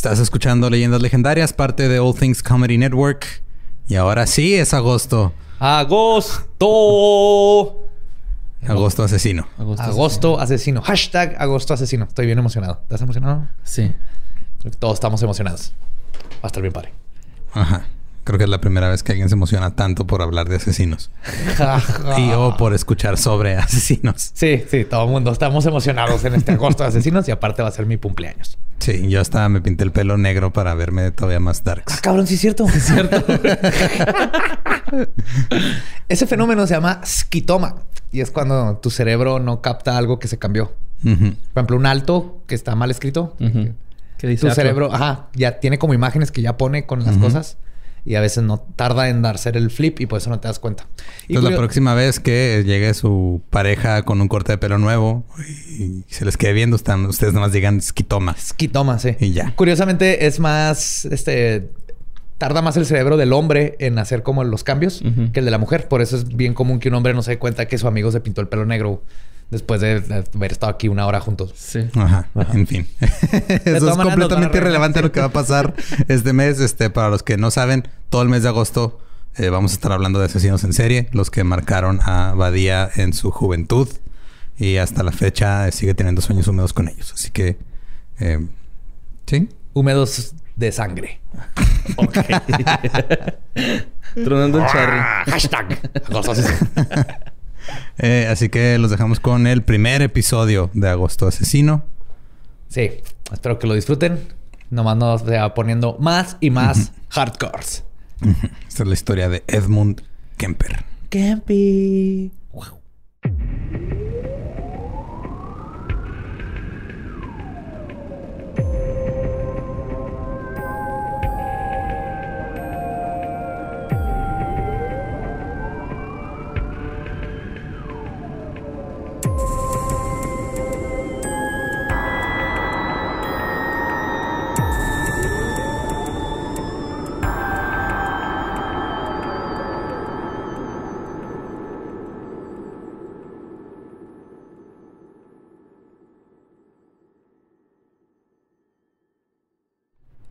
Estás escuchando Leyendas Legendarias, parte de All Things Comedy Network. Y ahora sí es agosto. Agosto. Agosto asesino. Agosto, asesino. Hashtag agosto asesino. Estoy bien emocionado. ¿Estás emocionado? Sí. Todos estamos emocionados. Va a estar bien padre. Ajá. Creo que es la primera vez que alguien se emociona tanto por hablar de asesinos. y o por escuchar sobre asesinos. Sí, sí, todo el mundo estamos emocionados en este agosto de asesinos y aparte va a ser mi cumpleaños. Sí, yo hasta me pinté el pelo negro para verme todavía más darks. Ah, cabrón, sí es cierto. Es cierto. Ese fenómeno se llama skitoma y es cuando tu cerebro no capta algo que se cambió. Por ejemplo, un alto que está mal escrito. Que dice tu cerebro, ajá, ya tiene como imágenes que ya pone con las cosas y a veces no tarda en darse el flip y por eso no te das cuenta. Y Entonces, la próxima vez que llegue su pareja con un corte de pelo nuevo y se les quede viendo, están, ustedes nomás digan esquitoma. Esquitoma, sí. Y ya. Curiosamente es más, este, tarda más el cerebro del hombre en hacer como los cambios que el de la mujer. Por eso es bien común que un hombre no se dé cuenta que su amigo se pintó el pelo negro después de haber estado aquí una hora juntos. Sí. Ajá. En fin. Eso es completamente irrelevante lo que va a pasar este mes. Este, para los que no saben, todo el mes de agosto eh, vamos a estar hablando de asesinos en serie, los que marcaron a Badía en su juventud y hasta la fecha sigue teniendo sueños húmedos con ellos. Así que, eh, sí. Húmedos de sangre. ok. Tronando el cherry. Hashtag. Eh, así que los dejamos con el primer episodio de Agosto Asesino. Sí, espero que lo disfruten. Nomás nos va poniendo más y más hardcores. Esta es la historia de Edmund Kemper. Kempi.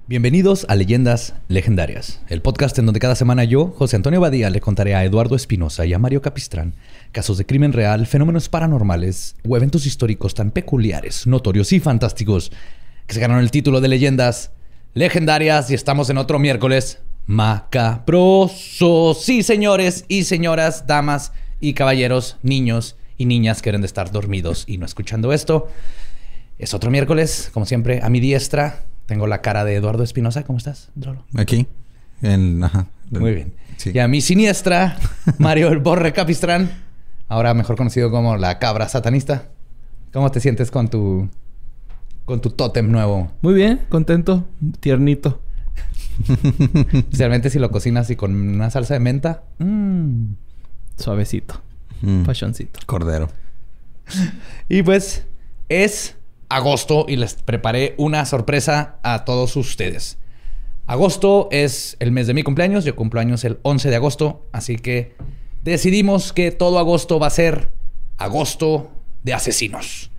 Bienvenidos a Leyendas Legendarias, el podcast en donde cada semana yo, José Antonio Badía, le contaré a Eduardo Espinosa y a Mario Capistrán casos de crimen real, fenómenos paranormales o eventos históricos tan peculiares, notorios y fantásticos que se ganaron el título de Leyendas Legendarias y estamos en otro miércoles macabroso. Sí, señores y señoras, damas y caballeros, niños y niñas que deben de estar dormidos y no escuchando esto. Es otro miércoles, como siempre, a mi diestra tengo la cara de Eduardo Espinosa. ¿Cómo estás, Drolo? Aquí. En, ajá. Muy bien. Y a mi siniestra, Mario el Borre Capistrán, ahora mejor conocido como la cabra satanista. ¿Cómo te sientes con tu con tu tótem nuevo? Muy bien, contento, tiernito. Especialmente si lo cocinas y con una salsa de menta. Mm. Suavecito. Mm. Cordero. Y pues es agosto y les preparé una sorpresa a todos ustedes. Agosto es el mes de mi cumpleaños, yo cumplo años el 11 de agosto, así que decidimos que todo agosto va a ser agosto de asesinos.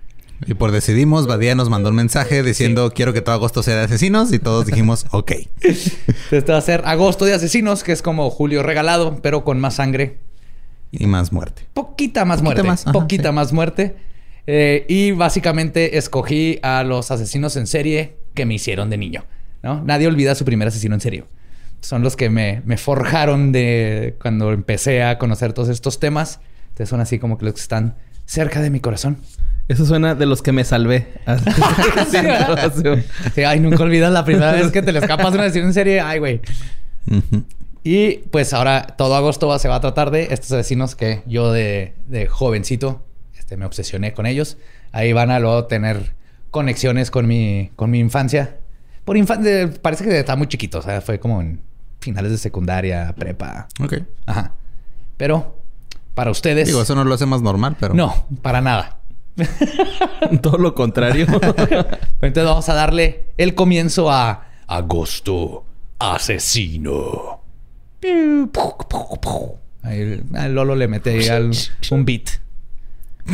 Y por decidimos, Badía nos mandó un mensaje diciendo quiero que todo agosto sea de asesinos y todos dijimos ok. Este va a ser agosto de asesinos, que es como julio regalado, pero con más sangre. Y más muerte. Poquita más muerte. poquita más muerte. Eh, y básicamente escogí a los asesinos en serie que me hicieron de niño. ¿no? Nadie olvida su primer asesino en serio. Son los que me, forjaron de cuando empecé a conocer todos estos temas. Entonces son así como que los que están cerca de mi corazón. Eso suena de los que me salvé. ay, nunca olvidas la primera vez que te le escapas de una asesino en serie. Ay, güey. Y pues ahora todo agosto se va a tratar de estos asesinos que yo de, de jovencito este, me obsesioné con ellos. Ahí van a luego tener conexiones con mi, con mi infancia. Por infancia, parece que está muy chiquito. O sea, fue como en finales de secundaria, prepa. Ok. Ajá. Pero para ustedes. Digo, eso no lo hace más normal, pero. No, para nada. Todo lo contrario. entonces vamos a darle el comienzo a Agosto Asesino. Ahí Lolo le mete ahí un beat.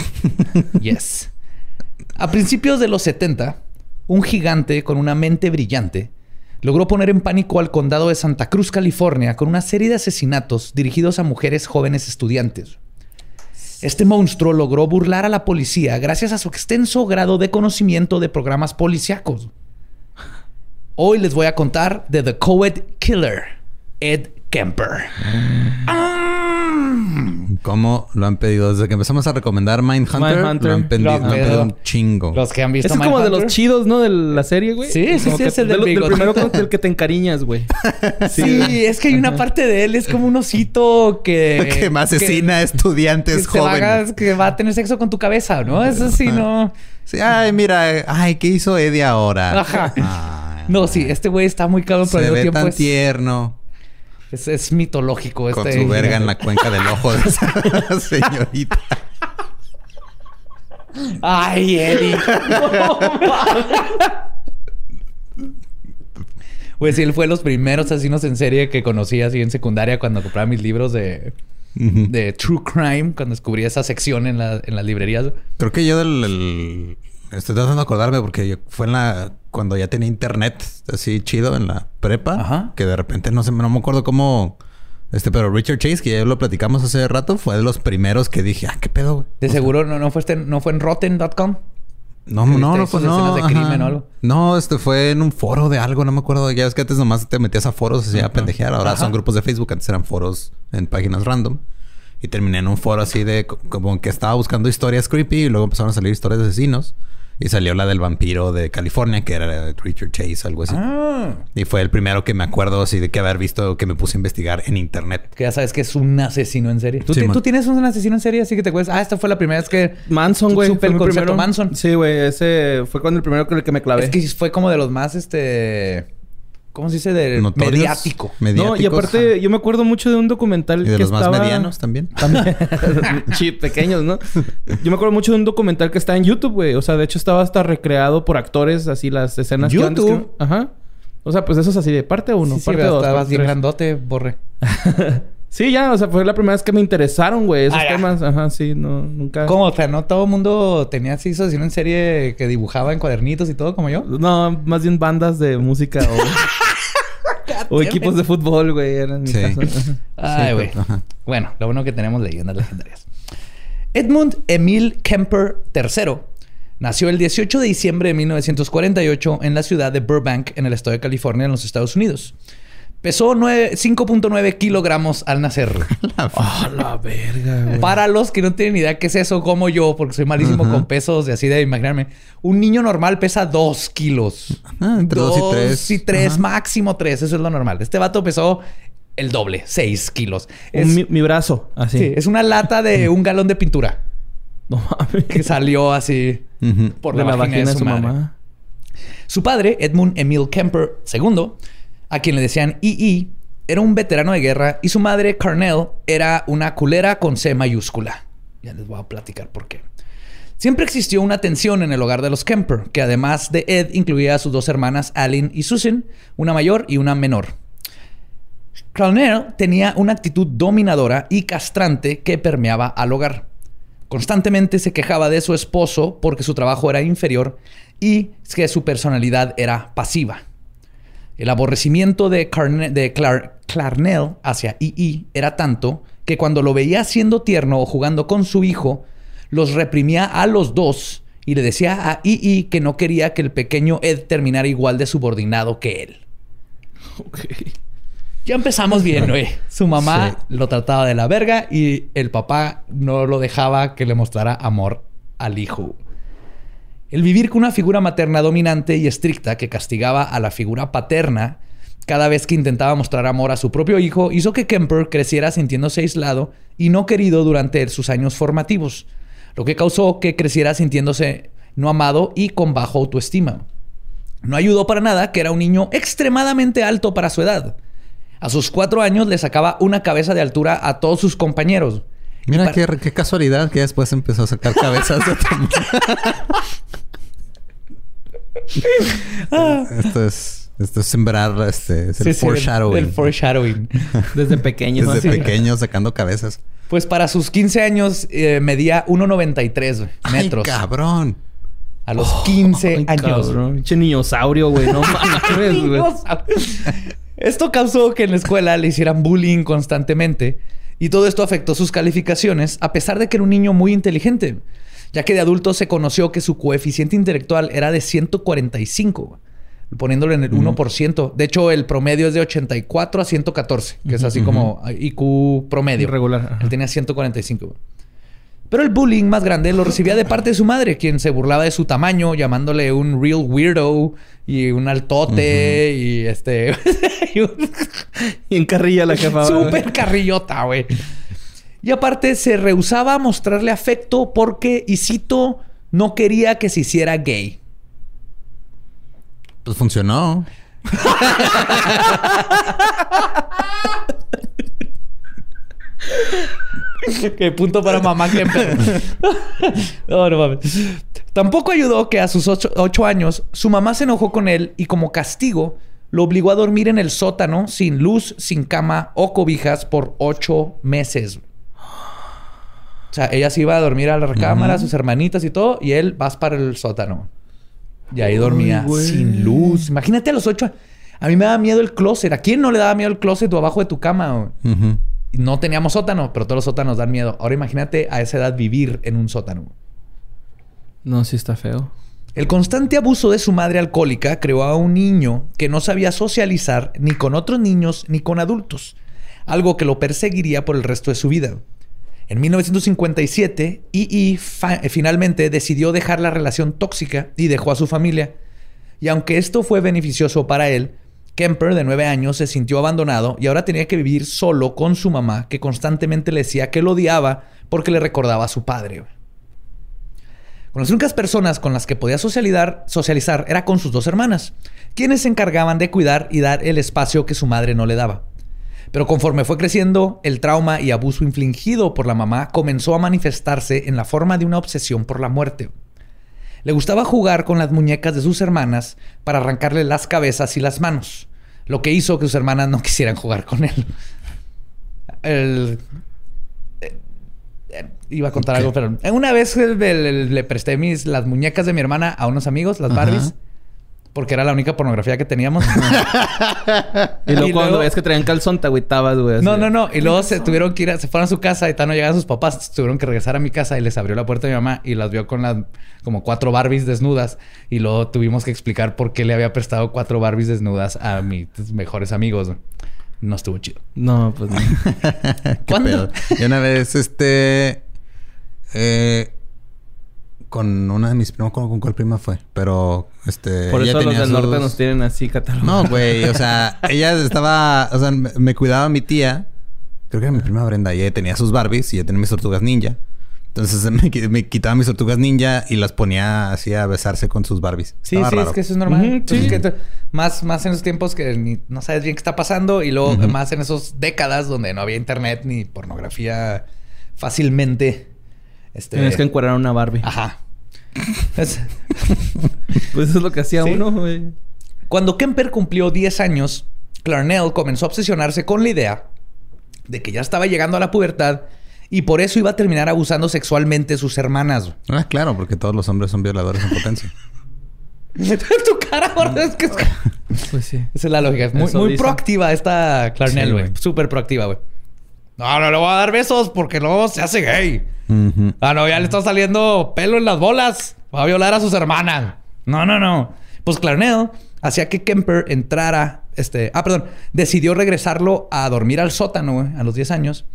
yes. A principios de los 70, un gigante con una mente brillante, logró poner en pánico al condado de Santa Cruz, California, con una serie de asesinatos dirigidos a mujeres jóvenes estudiantes. Este monstruo logró burlar a la policía gracias a su extenso grado de conocimiento de programas policíacos. Hoy les voy a contar de The Coed Killer, Ed Kemper. Ah. ¿Cómo lo han pedido? Desde que empezamos a recomendar Mindhunter, Mindhunter. lo han pedido, un chingo. Los que han visto Ese es como de los chidos, ¿no? De la serie, güey. Sí, sí, sí. Es el del, del, primero con el que te encariñas, güey. Sí, es que hay una parte de él, es como un osito que... que me asesina a estudiantes jóvenes. que va a tener sexo con tu cabeza, ¿no? Eso sí, no... Sí, ay, mira. Ay, ¿qué hizo Eddie ahora? Ajá. no, sí. Este güey está muy cabrón, pero Se ve tiempo tan tierno. Es, mitológico Con este. su verga en la cuenca del ojo de esa señorita. Ay, Eddie. Pues sí, él fue de los primeros asesinos en serie que conocí así en secundaria cuando compraba mis libros de, de True Crime, cuando descubrí esa sección en, la, en las librerías. Creo que yo del, Estoy tratando de acordarme porque fue en la... Cuando ya tenía internet así chido en la prepa. Ajá. Que de repente no sé, no me acuerdo cómo... Este, pero Richard Chase, que ya lo platicamos hace rato, fue de los primeros que dije, ah, qué pedo, güey. De seguro no, no fue este, no fue en rotten.com. No, no, no fue no, de crimen o algo. No, este fue en un foro de algo, no me acuerdo. Ya es que antes nomás te metías a foros así a pendejear. Ahora son grupos de Facebook, antes eran foros en páginas random. Y terminé en un foro así de como que estaba buscando historias creepy y luego empezaron a salir historias de asesinos. Y salió la del vampiro de California, que era Richard Chase, algo así. Ah. Y fue el primero que me acuerdo así de que haber visto que me puse a investigar en internet. Que ya sabes que es un asesino en serie. ¿Tú, ¿tú tienes un asesino en serie? Así que te acuerdas. Ah, esta fue la primera vez que... Manson, güey. Supe el concepto Manson. Sí, güey. Ese fue cuando el primero con el que me clavé. Es que fue como de los más, este... ¿Cómo se dice? De mediático. No, y aparte, yo me acuerdo mucho de un documental ¿Y de los más medianos también. También. sí, pequeños, ¿no? Yo me acuerdo mucho de un documental que está en YouTube, güey. O sea, de hecho estaba hasta recreado por actores, así las escenas YouTube. Ajá. O sea, pues eso es así de parte uno, sí, parte sí, dos. Estabas bien grandote, borre. Sí, ya, o sea, fue la primera vez que me interesaron, güey, esos ah, temas. Ajá, sí, no, nunca. ¿Cómo? O sea, no todo el mundo tenía así, eso, en serie que dibujaba en cuadernitos y todo como yo. No, más bien bandas de música o. o equipos de fútbol, güey. Eran mi Ay, güey. bueno, lo bueno que tenemos leyendas legendarias. Edmund Emil Kemper III nació el 18 de diciembre de 1948 en la ciudad de Burbank, en el estado de California, en los Estados Unidos. Pesó 5.9 kilogramos al nacer. ¡Ah, la verga, Para los que no tienen idea qué es eso, como yo, porque soy malísimo con pesos y así de imaginarme. Un niño normal pesa 2 kilos. Ah, entre 2 y 3. y 3, máximo 3. Eso es lo normal. Este vato pesó el doble, 6 kilos. Es, mi, brazo, así. Sí, es una lata de un galón de pintura. No mames. Que salió así por la, vagina, de su, mamá. Su padre, Edmund Emil Kemper II, a quien le decían II, era un veterano de guerra y su madre, Carnell, era una culera con C mayúscula. Ya les voy a platicar por qué. Siempre existió una tensión en el hogar de los Kemper, que además de Ed incluía a sus dos hermanas, Aline y Susan, una mayor y una menor. Carnell tenía una actitud dominadora y castrante que permeaba al hogar. Constantemente se quejaba de su esposo porque su trabajo era inferior y que su personalidad era pasiva. El aborrecimiento de, Clarnell hacia II era tanto que cuando lo veía siendo tierno o jugando con su hijo, los reprimía a los dos y le decía a II que no quería que el pequeño Ed terminara igual de subordinado que él. Ya empezamos bien, güey. Su mamá lo trataba de la verga y el papá no lo dejaba que le mostrara amor al hijo. El vivir con una figura materna dominante y estricta que castigaba a la figura paterna cada vez que intentaba mostrar amor a su propio hijo hizo que Kemper creciera sintiéndose aislado y no querido durante sus años formativos, lo que causó que creciera sintiéndose no amado y con bajo autoestima. No ayudó para nada que era un niño extremadamente alto para su edad. A sus cuatro años le sacaba una cabeza de altura a todos sus compañeros. Mira qué, casualidad que después empezó a sacar cabezas de Esto es... Esto es sembrar, este, es el foreshadowing. el, foreshadowing. Desde pequeño. Desde pequeño sacando cabezas. Pues para sus 15 años eh, medía 1.93 metros. ¡Ay, cabrón! A los 15 años. Pinche niñosaurio, güey. No mames, güey. Esto causó que en la escuela le hicieran bullying constantemente. Y todo esto afectó sus calificaciones, a pesar de que era un niño muy inteligente. Ya que de adulto se conoció que su coeficiente intelectual era de 145 poniéndolo en el 1%. De hecho, el promedio es de 84 a 114, que es así como IQ promedio. Irregular. Él tenía 145. Pero el bullying más grande lo recibía de parte de su madre, quien se burlaba de su tamaño, llamándole un real weirdo y un altote y este. y en carrilla la jefa. Súper carrillota, güey. Y aparte se rehusaba a mostrarle afecto porque, y cito, no quería que se hiciera gay. Pues funcionó. Qué punto para mamá que no, no mames. Tampoco ayudó que a sus ocho, años su mamá se enojó con él y como castigo lo obligó a dormir en el sótano sin luz, sin cama o cobijas por ocho meses. O sea, ella se iba a dormir a la recámara, sus hermanitas y todo, y él vas para el sótano. Y ahí dormía sin luz. Imagínate a los ocho. A mí me daba miedo el closet. ¿A quién no le daba miedo el closet o abajo de tu cama? No teníamos sótano, pero todos los sótanos dan miedo. Ahora imagínate a esa edad vivir en un sótano. No, sí está feo. El constante abuso de su madre alcohólica creó a un niño que no sabía socializar ni con otros niños ni con adultos, algo que lo perseguiría por el resto de su vida. En 1957, E.E. E finalmente decidió dejar la relación tóxica y dejó a su familia. Y aunque esto fue beneficioso para él, Kemper, de nueve años, se sintió abandonado y ahora tenía que vivir solo con su mamá, que constantemente le decía que lo odiaba porque le recordaba a su padre. Con las únicas personas con las que podía socializar, socializar era con sus dos hermanas, quienes se encargaban de cuidar y dar el espacio que su madre no le daba. Pero conforme fue creciendo, el trauma y abuso infligido por la mamá comenzó a manifestarse en la forma de una obsesión por la muerte. Le gustaba jugar con las muñecas de sus hermanas para arrancarle las cabezas y las manos, lo que hizo que sus hermanas no quisieran jugar con él. Eh, iba a contar algo, pero una vez le, presté mis, las muñecas de mi hermana a unos amigos, las Barbies. Porque era la única pornografía que teníamos. y luego cuando ves que traían calzón, te agüitabas, güey. No, no, no. Y luego se tuvieron que ir, se fueron a su casa y tal, no llegaban sus papás. Tuvieron que regresar a mi casa y les abrió la puerta a mi mamá y las vio con las como cuatro Barbies desnudas. Y luego tuvimos que explicar por qué le había prestado cuatro Barbies desnudas a mis mejores amigos. No estuvo chido. No, pues no. ¿Cuándo? Y una vez, este... Eh, con una de mis primas, con, cuál prima fue, pero este. Por eso los del norte nos tienen así catalogados. No, güey, o sea, ella estaba, o sea, me, cuidaba mi tía, creo que era mi prima Brenda, y ella tenía sus Barbies y ella tenía mis tortugas ninja. Entonces me, quitaba mis tortugas ninja y las ponía así a besarse con sus Barbies. Sí, sí, es que eso es normal. sí. más, más en esos tiempos que no sabes bien qué está pasando y luego más en esas décadas donde no había internet ni pornografía fácilmente este... Tienes que encuadrar una Barbie. Ajá. pues eso es lo que hacía uno, güey. Cuando Kemper cumplió 10 años, Clarnell comenzó a obsesionarse con la idea de que ya estaba llegando a la pubertad y por eso iba a terminar abusando sexualmente de sus hermanas. Ah, claro, porque todos los hombres son violadores en potencia. tu cara ahora es que... Pues sí. Esa es la lógica. Muy, muy proactiva esta Clarnell, güey. Súper proactiva, güey. No, no le voy a dar besos porque luego se hace gay. Ah, no, ya le está saliendo pelo en las bolas. Va a violar a sus hermanas. No, no, no. Pues Clarnell hacía que Kemper entrara, este, ah, perdón, decidió regresarlo a dormir al sótano, a los 10 años.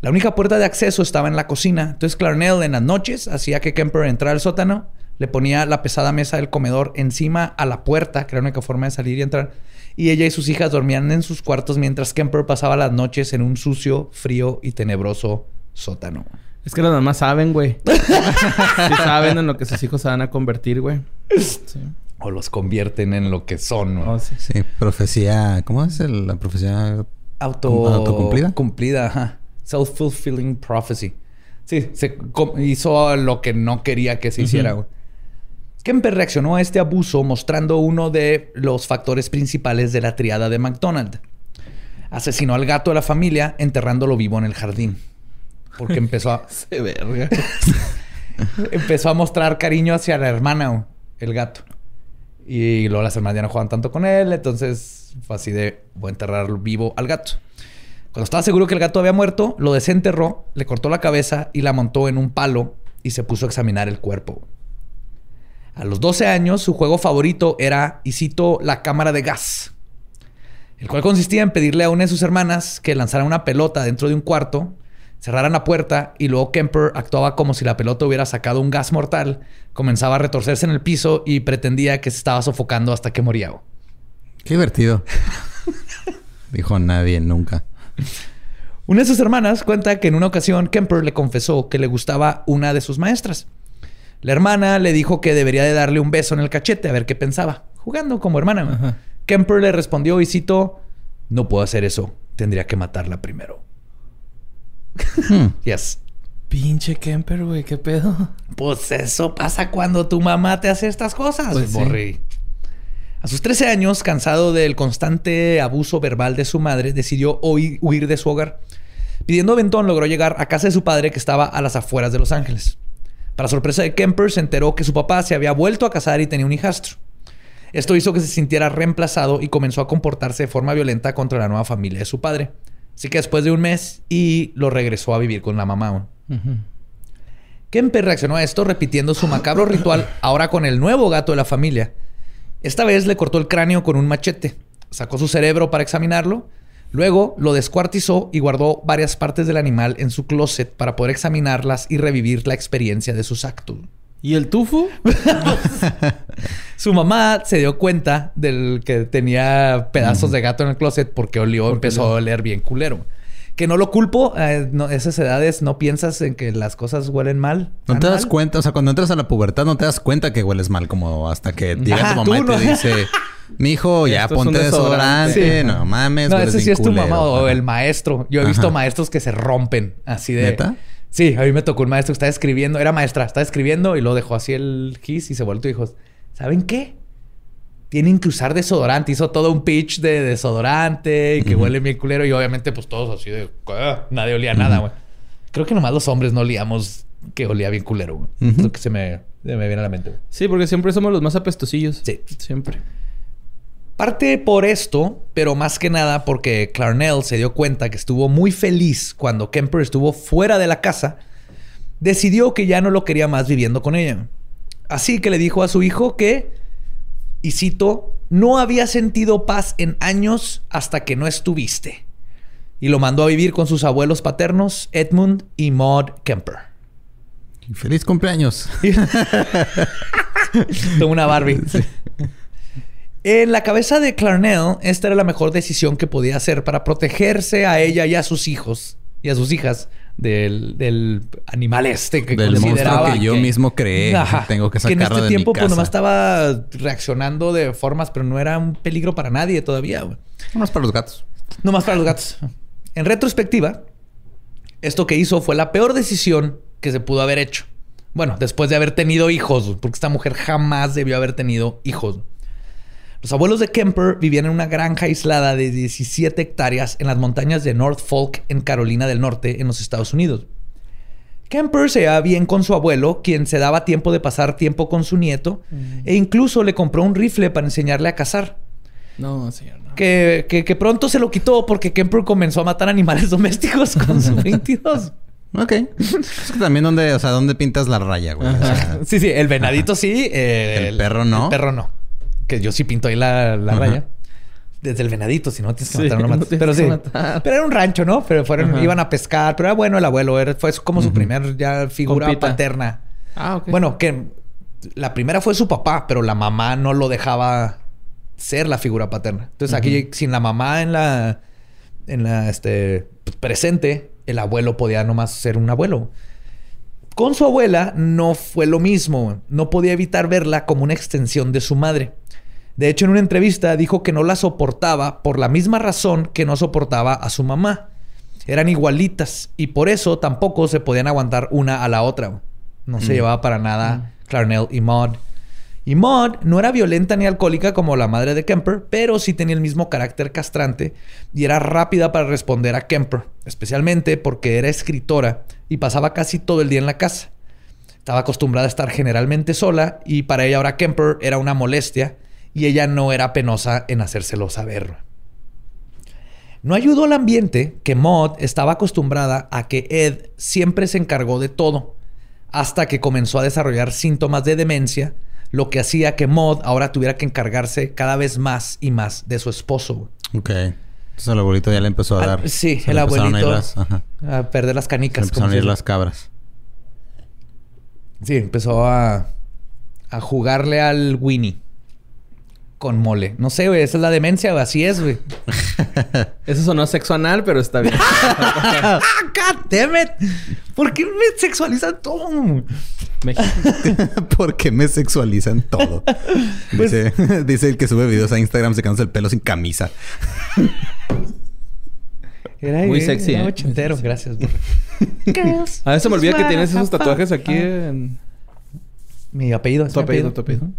La única puerta de acceso estaba en la cocina. Entonces Clarnell en las noches hacía que Kemper entrara al sótano, le ponía la pesada mesa del comedor encima a la puerta, que era la única forma de salir y entrar. Y ella y sus hijas dormían en sus cuartos mientras Kemper pasaba las noches en un sucio, frío y tenebroso sótano. Es que las mamás saben, güey. sí saben en lo que sus hijos se van a convertir, güey. O los convierten en lo que son, ¿no? Oh, sí. profecía... ¿Cómo es la profecía? Auto... Autocumplida. Cumplida, ajá. Self-fulfilling prophecy. Sí, se hizo lo que no quería que se hiciera, güey. Kemper reaccionó a este abuso mostrando uno de los factores principales de la triada de McDonald. Asesinó al gato de la familia enterrándolo vivo en el jardín. Porque empezó a... Se verga. empezó a mostrar cariño hacia la hermana. el gato. Y luego las hermanas ya no jugaban tanto con él, entonces fue así de voy a enterrar vivo al gato. Cuando estaba seguro que el gato había muerto, lo desenterró, le cortó la cabeza y la montó en un palo y se puso a examinar el cuerpo. A los 12 años, su juego favorito era, y cito, la cámara de gas, el cual consistía en pedirle a una de sus hermanas que lanzara una pelota dentro de un cuarto, cerraran la puerta y luego Kemper actuaba como si la pelota hubiera sacado un gas mortal, comenzaba a retorcerse en el piso y pretendía que se estaba sofocando hasta que moría. Qué divertido. Dijo nadie nunca. Una de sus hermanas cuenta que en una ocasión Kemper le confesó que le gustaba una de sus maestras. La hermana le dijo que debería de darle un beso en el cachete a ver qué pensaba, jugando como hermana. Kemper le respondió y citó, no puedo hacer eso, tendría que matarla primero. Hmm. yes. Pinche Kemper, güey, ¿qué pedo? Pues eso pasa cuando tu mamá te hace estas cosas, pues A sus 13 años, cansado del constante abuso verbal de su madre, decidió huir de su hogar. Pidiendo aventón, logró llegar a casa de su padre que estaba a las afueras de Los Ángeles. Para sorpresa de Kemper, se enteró que su papá se había vuelto a casar y tenía un hijastro. Esto hizo que se sintiera reemplazado y comenzó a comportarse de forma violenta contra la nueva familia de su padre. Así que después de un mes y lo regresó a vivir con la mamá. Kemper reaccionó a esto repitiendo su macabro ritual ahora con el nuevo gato de la familia. Esta vez le cortó el cráneo con un machete, sacó su cerebro para examinarlo Luego lo descuartizó y guardó varias partes del animal en su closet para poder examinarlas y revivir la experiencia de sus actos. ¿Y el tufo? su mamá se dio cuenta del que tenía pedazos de gato en el closet porque olió, empezó a oler bien culero. Que no lo culpo, eh, no, esas edades no piensas en que las cosas huelen mal. No te das cuenta, o sea, cuando entras a la pubertad no te das cuenta que hueles mal, como hasta que llega tu mamá y te dice, mi hijo, ya ponte desodorante, no mames. No, ese sí es tu mamá o el maestro. Yo he visto maestros que se rompen así de. ¿Neta? Sí, a mí me tocó un maestro que estaba escribiendo, era maestra, estaba escribiendo y lo dejó así el gis y se volvió y dijo, ¿saben qué? Tienen que usar desodorante. Hizo todo un pitch de desodorante y que huele bien culero. Y obviamente, pues todos así de... Nadie olía nada, güey. Creo que nomás los hombres no olíamos que olía bien culero, güey. Es lo que se me, me viene a la mente. Sí, porque siempre somos los más apestosillos. Sí. Siempre. Parte por esto, pero más que nada porque Clarnell se dio cuenta que estuvo muy feliz cuando Kemper estuvo fuera de la casa, decidió que ya no lo quería más viviendo con ella. Así que le dijo a su hijo que, y cito, no había sentido paz en años hasta que no estuviste. Y lo mandó a vivir con sus abuelos paternos, Edmund y Maud Kemper. Feliz cumpleaños. Tengo una Barbie. En la cabeza de Clarnell, esta era la mejor decisión que podía hacer para protegerse a ella y a sus hijos y a sus hijas del, animal este que del consideraba que yo mismo creé. Tengo que sacarlo que en este tiempo pues nomás estaba reaccionando de formas, pero no era un peligro para nadie todavía. No más para los gatos. No más para los gatos. En retrospectiva, esto que hizo fue la peor decisión que se pudo haber hecho. Bueno, después de haber tenido hijos, porque esta mujer jamás debió haber tenido hijos. Los abuelos de Kemper vivían en una granja aislada de 17 hectáreas en las montañas de North Folk, en Carolina del Norte, en los Estados Unidos. Kemper se llevaba bien con su abuelo, quien se daba tiempo de pasar tiempo con su nieto, e incluso le compró un rifle para enseñarle a cazar. No, señor, no. Que, que, pronto se lo quitó porque Kemper comenzó a matar animales domésticos con su 22. Ok. Es que también donde, o sea, dónde pintas la raya, güey. sí, sí, el venadito sí. el, perro no. El perro no que yo sí pinto ahí la, raya. Desde el venadito, si no tienes que matar, no, matas. pero sí. Pero era un rancho, ¿no? Pero fueron, iban a pescar. Pero era bueno el abuelo. Era, fue como su primer ya figura paterna. Ah, ok. Bueno, que la primera fue su papá, pero la mamá no lo dejaba ser la figura paterna. Entonces aquí, sin la mamá en la, en la este, presente, el abuelo podía nomás ser un abuelo. Con su abuela no fue lo mismo. No podía evitar verla como una extensión de su madre. De hecho, en una entrevista dijo que no la soportaba por la misma razón que no soportaba a su mamá. Eran igualitas y por eso tampoco se podían aguantar una a la otra. No se mm. llevaba para nada mm. Clarnell y Maud. Y Maud no era violenta ni alcohólica como la madre de Kemper, pero sí tenía el mismo carácter castrante y era rápida para responder a Kemper, especialmente porque era escritora y pasaba casi todo el día en la casa. Estaba acostumbrada a estar generalmente sola y para ella ahora Kemper era una molestia y ella no era penosa en hacérselo saber. No ayudó al ambiente que Maud estaba acostumbrada a que Ed siempre se encargó de todo, hasta que comenzó a desarrollar síntomas de demencia, lo que hacía que Maud ahora tuviera que encargarse cada vez más y más de su esposo. Ok. Entonces el abuelito ya le empezó a dar. sí, el abuelito. A, perder las canicas. empezaron a ir las cabras. Sí, empezó a, a jugarle al Winnie con mole. No sé, güey, esa es la demencia, güey. Así es, güey. Eso sonó sexo anal, pero está bien. God damn it. ¿Por qué me sexualizan todo? ¿Por qué me sexualizan todo? Pues dice, dice, el que sube videos a Instagram secándose el pelo sin camisa. Era Muy sexy. Era ¿eh? Gracias. a veces me olvida que tienes esos tatuajes aquí en... Mi apellido. Tu apellido, tu apellido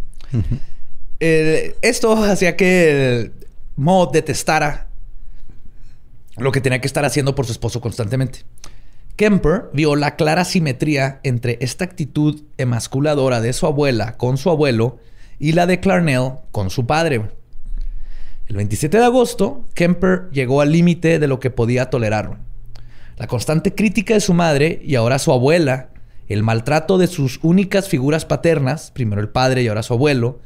esto hacía que Maud detestara lo que tenía que estar haciendo por su esposo constantemente. Kemper vio la clara simetría entre esta actitud emasculadora de su abuela con su abuelo y la de Clarnell con su padre. El 27 de agosto, Kemper llegó al límite de lo que podía tolerar. La constante crítica de su madre y ahora su abuela, el maltrato de sus únicas figuras paternas, primero el padre y ahora su abuelo,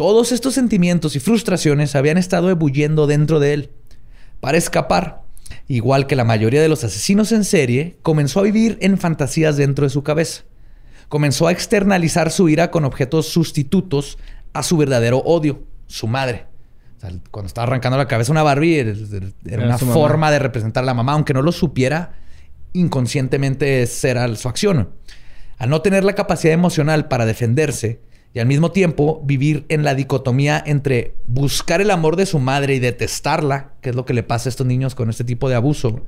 todos estos sentimientos y frustraciones habían estado ebulliendo dentro de él. Para escapar, igual que la mayoría de los asesinos en serie, comenzó a vivir en fantasías dentro de su cabeza. Comenzó a externalizar su ira con objetos sustitutos a su verdadero odio, su madre. cuando estaba arrancando la cabeza una Barbie, era, una forma de representar a la mamá, aunque no lo supiera, inconscientemente era su acción. Al no tener la capacidad emocional para defenderse, y al mismo tiempo vivir en la dicotomía entre buscar el amor de su madre y detestarla, que es lo que le pasa a estos niños con este tipo de abuso,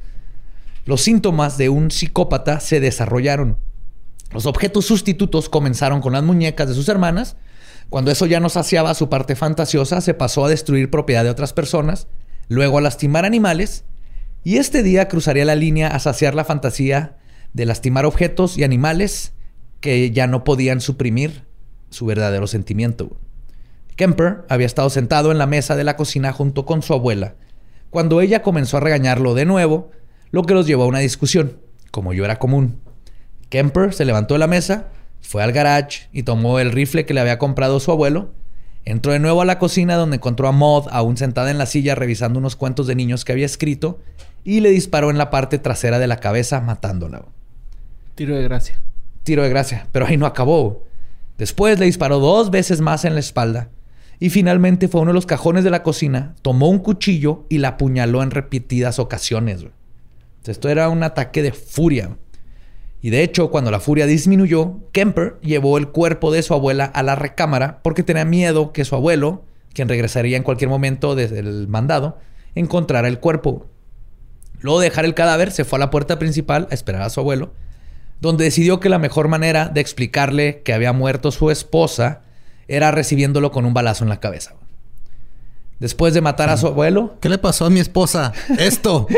los síntomas de un psicópata se desarrollaron. Los objetos sustitutos comenzaron con las muñecas de sus hermanas. Cuando eso ya no saciaba su parte fantasiosa, se pasó a destruir propiedad de otras personas, luego a lastimar animales, y este día cruzaría la línea a saciar la fantasía de lastimar objetos y animales que ya no podían suprimir su verdadero sentimiento. Kemper había estado sentado en la mesa de la cocina junto con su abuela, cuando ella comenzó a regañarlo de nuevo, lo que los llevó a una discusión, como yo era común. Kemper se levantó de la mesa, fue al garage y tomó el rifle que le había comprado su abuelo. Entró de nuevo a la cocina donde encontró a Maud aún sentada en la silla revisando unos cuentos de niños que había escrito y le disparó en la parte trasera de la cabeza matándola. Tiro de gracia. Tiro de gracia, pero ahí no acabó. Después le disparó dos veces más en la espalda y finalmente fue a uno de los cajones de la cocina, tomó un cuchillo y la apuñaló en repetidas ocasiones. Esto era un ataque de furia. Y de hecho, cuando la furia disminuyó, Kemper llevó el cuerpo de su abuela a la recámara porque tenía miedo que su abuelo, quien regresaría en cualquier momento desde el mandado, encontrara el cuerpo. Luego de dejar el cadáver, se fue a la puerta principal a esperar a su abuelo donde decidió que la mejor manera de explicarle que había muerto su esposa era recibiéndolo con un balazo en la cabeza. Después de matar a su abuelo. ¿Qué le pasó a mi esposa? Esto.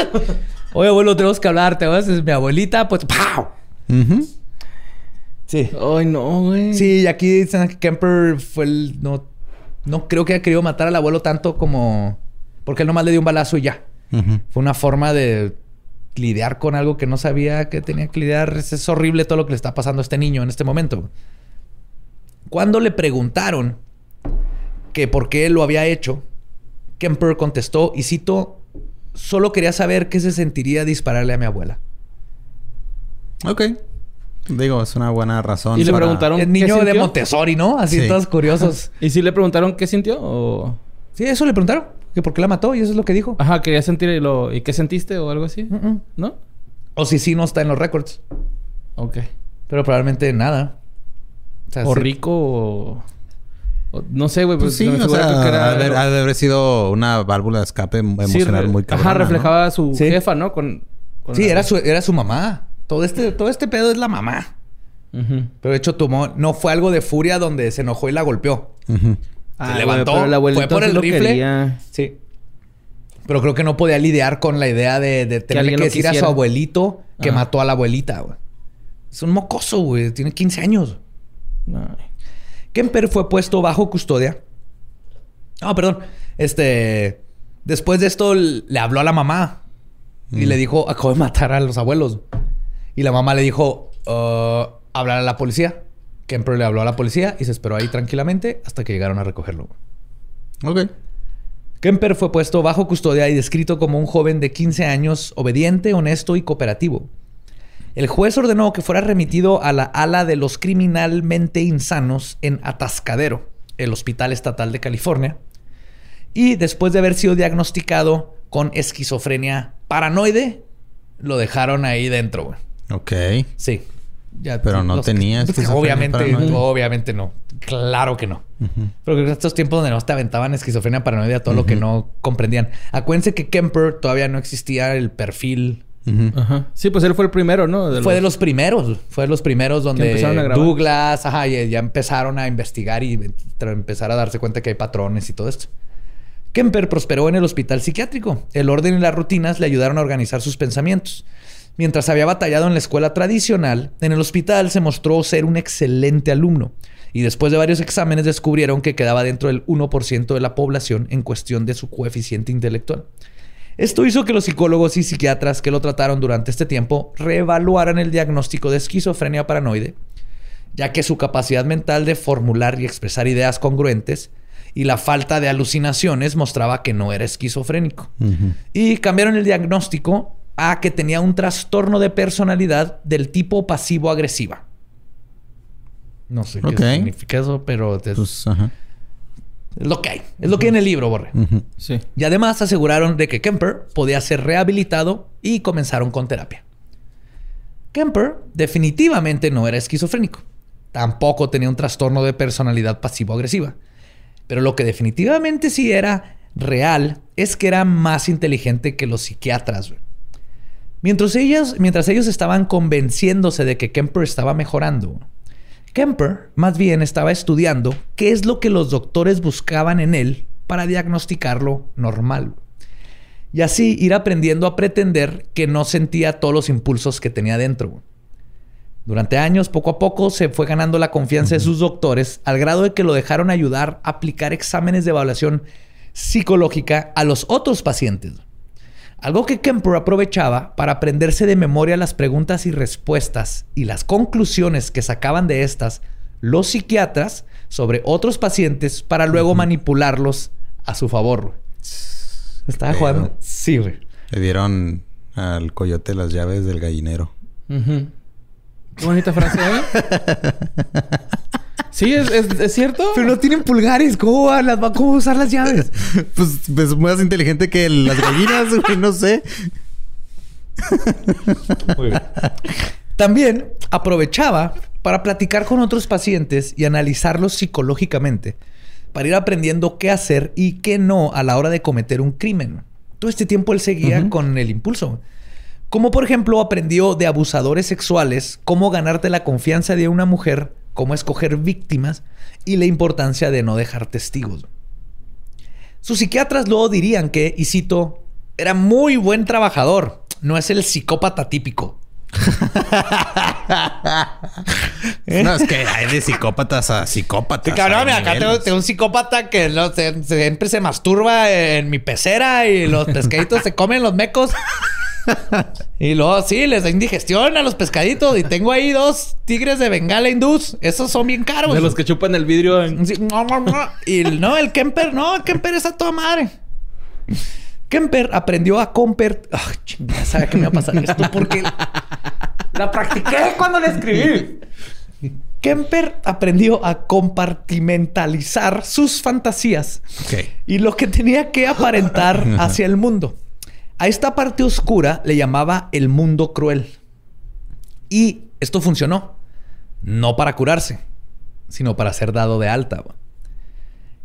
Oye, abuelo, tenemos que hablarte. ¿ves? Es mi abuelita, pues ¡pau! Sí. Ay, no, güey. Sí, y aquí dicen que Kemper fue el. No, no creo que haya querido matar al abuelo tanto como. Porque él nomás le dio un balazo y ya. Fue una forma de lidiar con algo que no sabía que tenía que lidiar. Es, horrible todo lo que le está pasando a este niño en este momento. Cuando le preguntaron que por qué lo había hecho, Kemper contestó, y cito, solo quería saber qué se sentiría dispararle a mi abuela. Ok. Digo, es una buena razón. Y le preguntaron. El niño de Montessori, ¿no? Así todos curiosos. ¿Y si le preguntaron qué sintió? O... Sí, eso le preguntaron que por qué la mató y eso es lo que dijo. Ajá, quería sentir lo... ¿Y qué sentiste o algo así? ¿No? O si sí no está en los récords. Ok. Pero probablemente nada. O, rico o... No sé, güey. Pues, pues sí, o sea, ha, de, haber sido una válvula de escape emocional muy cabrona, Ajá, reflejaba a su jefa, ¿no? Con, sí, era, su, era su mamá. Todo este, todo este pedo es la mamá. Pero de hecho tomó... No fue algo de furia donde se enojó y la golpeó. Se levantó, fue por el rifle. Sí. Pero creo que no podía lidiar con la idea de, tener que, decir a su abuelito que mató a la abuelita, güey. Es un mocoso, güey. Tiene 15 años. Kemper fue puesto bajo custodia. Ah, perdón. Este. Después de esto le habló a la mamá y le dijo: Acabo de matar a los abuelos. Y la mamá le dijo: uh, Hablar a la policía. Kemper le habló a la policía y se esperó ahí tranquilamente hasta que llegaron a recogerlo. Ok. Kemper fue puesto bajo custodia y descrito como un joven de 15 años, obediente, honesto y cooperativo. El juez ordenó que fuera remitido a la ala de los criminalmente insanos en Atascadero, el Hospital Estatal de California, y después de haber sido diagnosticado con esquizofrenia paranoide, lo dejaron ahí dentro. Ok. Sí. Pero no tenía Obviamente, obviamente no. Claro que no. Pero en estos tiempos donde no te aventaban esquizofrenia paranoide a todo lo que no comprendían. Acuérdense que Kemper todavía no existía el perfil Sí, pues él fue el primero, ¿no? fue de los primeros. Fue de los primeros donde Douglas, ajá, ya empezaron a investigar y empezar a darse cuenta que hay patrones y todo esto. Kemper prosperó en el hospital psiquiátrico. El orden y las rutinas le ayudaron a organizar sus pensamientos. Mientras había batallado en la escuela tradicional, en el hospital se mostró ser un excelente alumno. Y después de varios exámenes descubrieron que quedaba dentro del 1% de la población en cuestión de su coeficiente intelectual. Esto hizo que los psicólogos y psiquiatras que lo trataron durante este tiempo reevaluaran el diagnóstico de esquizofrenia paranoide, ya que su capacidad mental de formular y expresar ideas congruentes y la falta de alucinaciones mostraba que no era esquizofrénico. Y cambiaron el diagnóstico a que tenía un trastorno de personalidad del tipo pasivo-agresiva. No sé qué significa eso, pero... Pues, es lo que hay. Es lo que hay en el libro, Borre. Sí. Y además aseguraron de que Kemper podía ser rehabilitado y comenzaron con terapia. Kemper definitivamente no era esquizofrénico. Tampoco tenía un trastorno de personalidad pasivo-agresiva. Pero lo que definitivamente sí era real es que era más inteligente que los psiquiatras. Mientras ellos, mientras ellos estaban convenciéndose de que Kemper estaba mejorando, Kemper más bien estaba estudiando qué es lo que los doctores buscaban en él para diagnosticarlo normal. Y así ir aprendiendo a pretender que no sentía todos los impulsos que tenía dentro. Durante años, poco a poco, se fue ganando la confianza de sus doctores al grado de que lo dejaron ayudar a aplicar exámenes de evaluación psicológica a los otros pacientes. Algo que Kemper aprovechaba para aprenderse de memoria las preguntas y respuestas y las conclusiones que sacaban de estas los psiquiatras sobre otros pacientes para luego manipularlos a su favor. Estaba jugando. Sí, güey. Le dieron al coyote las llaves del gallinero. Qué bonita frase, ¿eh? Sí, es, cierto. Pero no tienen pulgares. ¿Cómo, van las, cómo usar las llaves? pues, pues más inteligente que las gallinas, güey. No sé. Muy bien. También aprovechaba para platicar con otros pacientes y analizarlos psicológicamente para ir aprendiendo qué hacer y qué no a la hora de cometer un crimen. Todo este tiempo él seguía con el impulso. Como por ejemplo aprendió de abusadores sexuales cómo ganarte la confianza de una mujer cómo escoger víctimas y la importancia de no dejar testigos. Sus psiquiatras luego dirían que, y cito, era muy buen trabajador, no es el psicópata típico. no, es que hay de psicópatas a psicópatas. Cabrón, acá tengo, un psicópata que siempre se masturba en mi pecera y los pescaditos se comen los mecos. y luego sí, les da indigestión a los pescaditos. Y tengo ahí dos tigres de Bengala hindús. Esos son bien caros. De los que chupan el vidrio. Y no, el Kemper, no, el Kemper es a toda madre. Kemper aprendió a comper... Ay, chingada, ¿sabe qué me va a pasar esto? Porque la practiqué cuando la escribí. Kemper aprendió a compartimentalizar sus fantasías y lo que tenía que aparentar hacia el mundo. A esta parte oscura le llamaba el mundo cruel. Y esto funcionó. No para curarse, sino para ser dado de alta.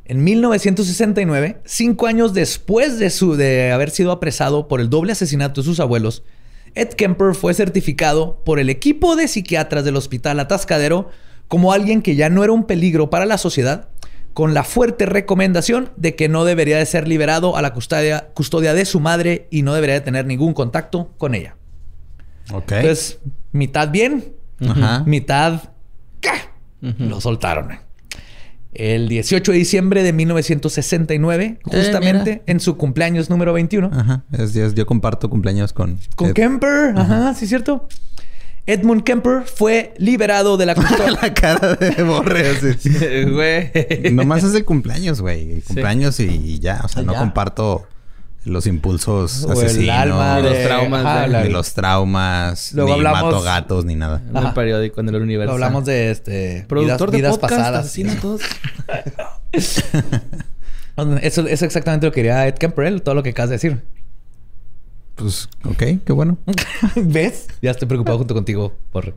En 1969, cinco años después de, su, haber sido apresado por el doble asesinato de sus abuelos, Ed Kemper fue certificado por el equipo de psiquiatras del hospital Atascadero como alguien que ya no era un peligro para la sociedad con la fuerte recomendación de que no debería de ser liberado a la custodia, custodia de su madre y no debería de tener ningún contacto con ella. Ok. Entonces, mitad bien, mitad lo soltaron. El 18 de diciembre de 1969, eh, justamente en su cumpleaños número 21. Ajá. yo comparto cumpleaños con... Con Kemper. Ajá, sí, cierto. Edmund Kemper fue liberado de la custodia. la cara de Borre así. güey. Nomás es el cumpleaños, güey. El cumpleaños y, ya. O sea, no comparto los impulsos asesinos. El alma, los traumas. de, los traumas. Luego ni hablamos, mato gatos, ni nada. En el periódico, en el universo. hablamos de este... Productor vidas, de podcast, pasadas. todos. eso, eso exactamente lo quería Ed Kemper, todo lo que acabas de decir. Pues, ok, qué bueno. ¿Ves? Ya estoy preocupado junto contigo, por...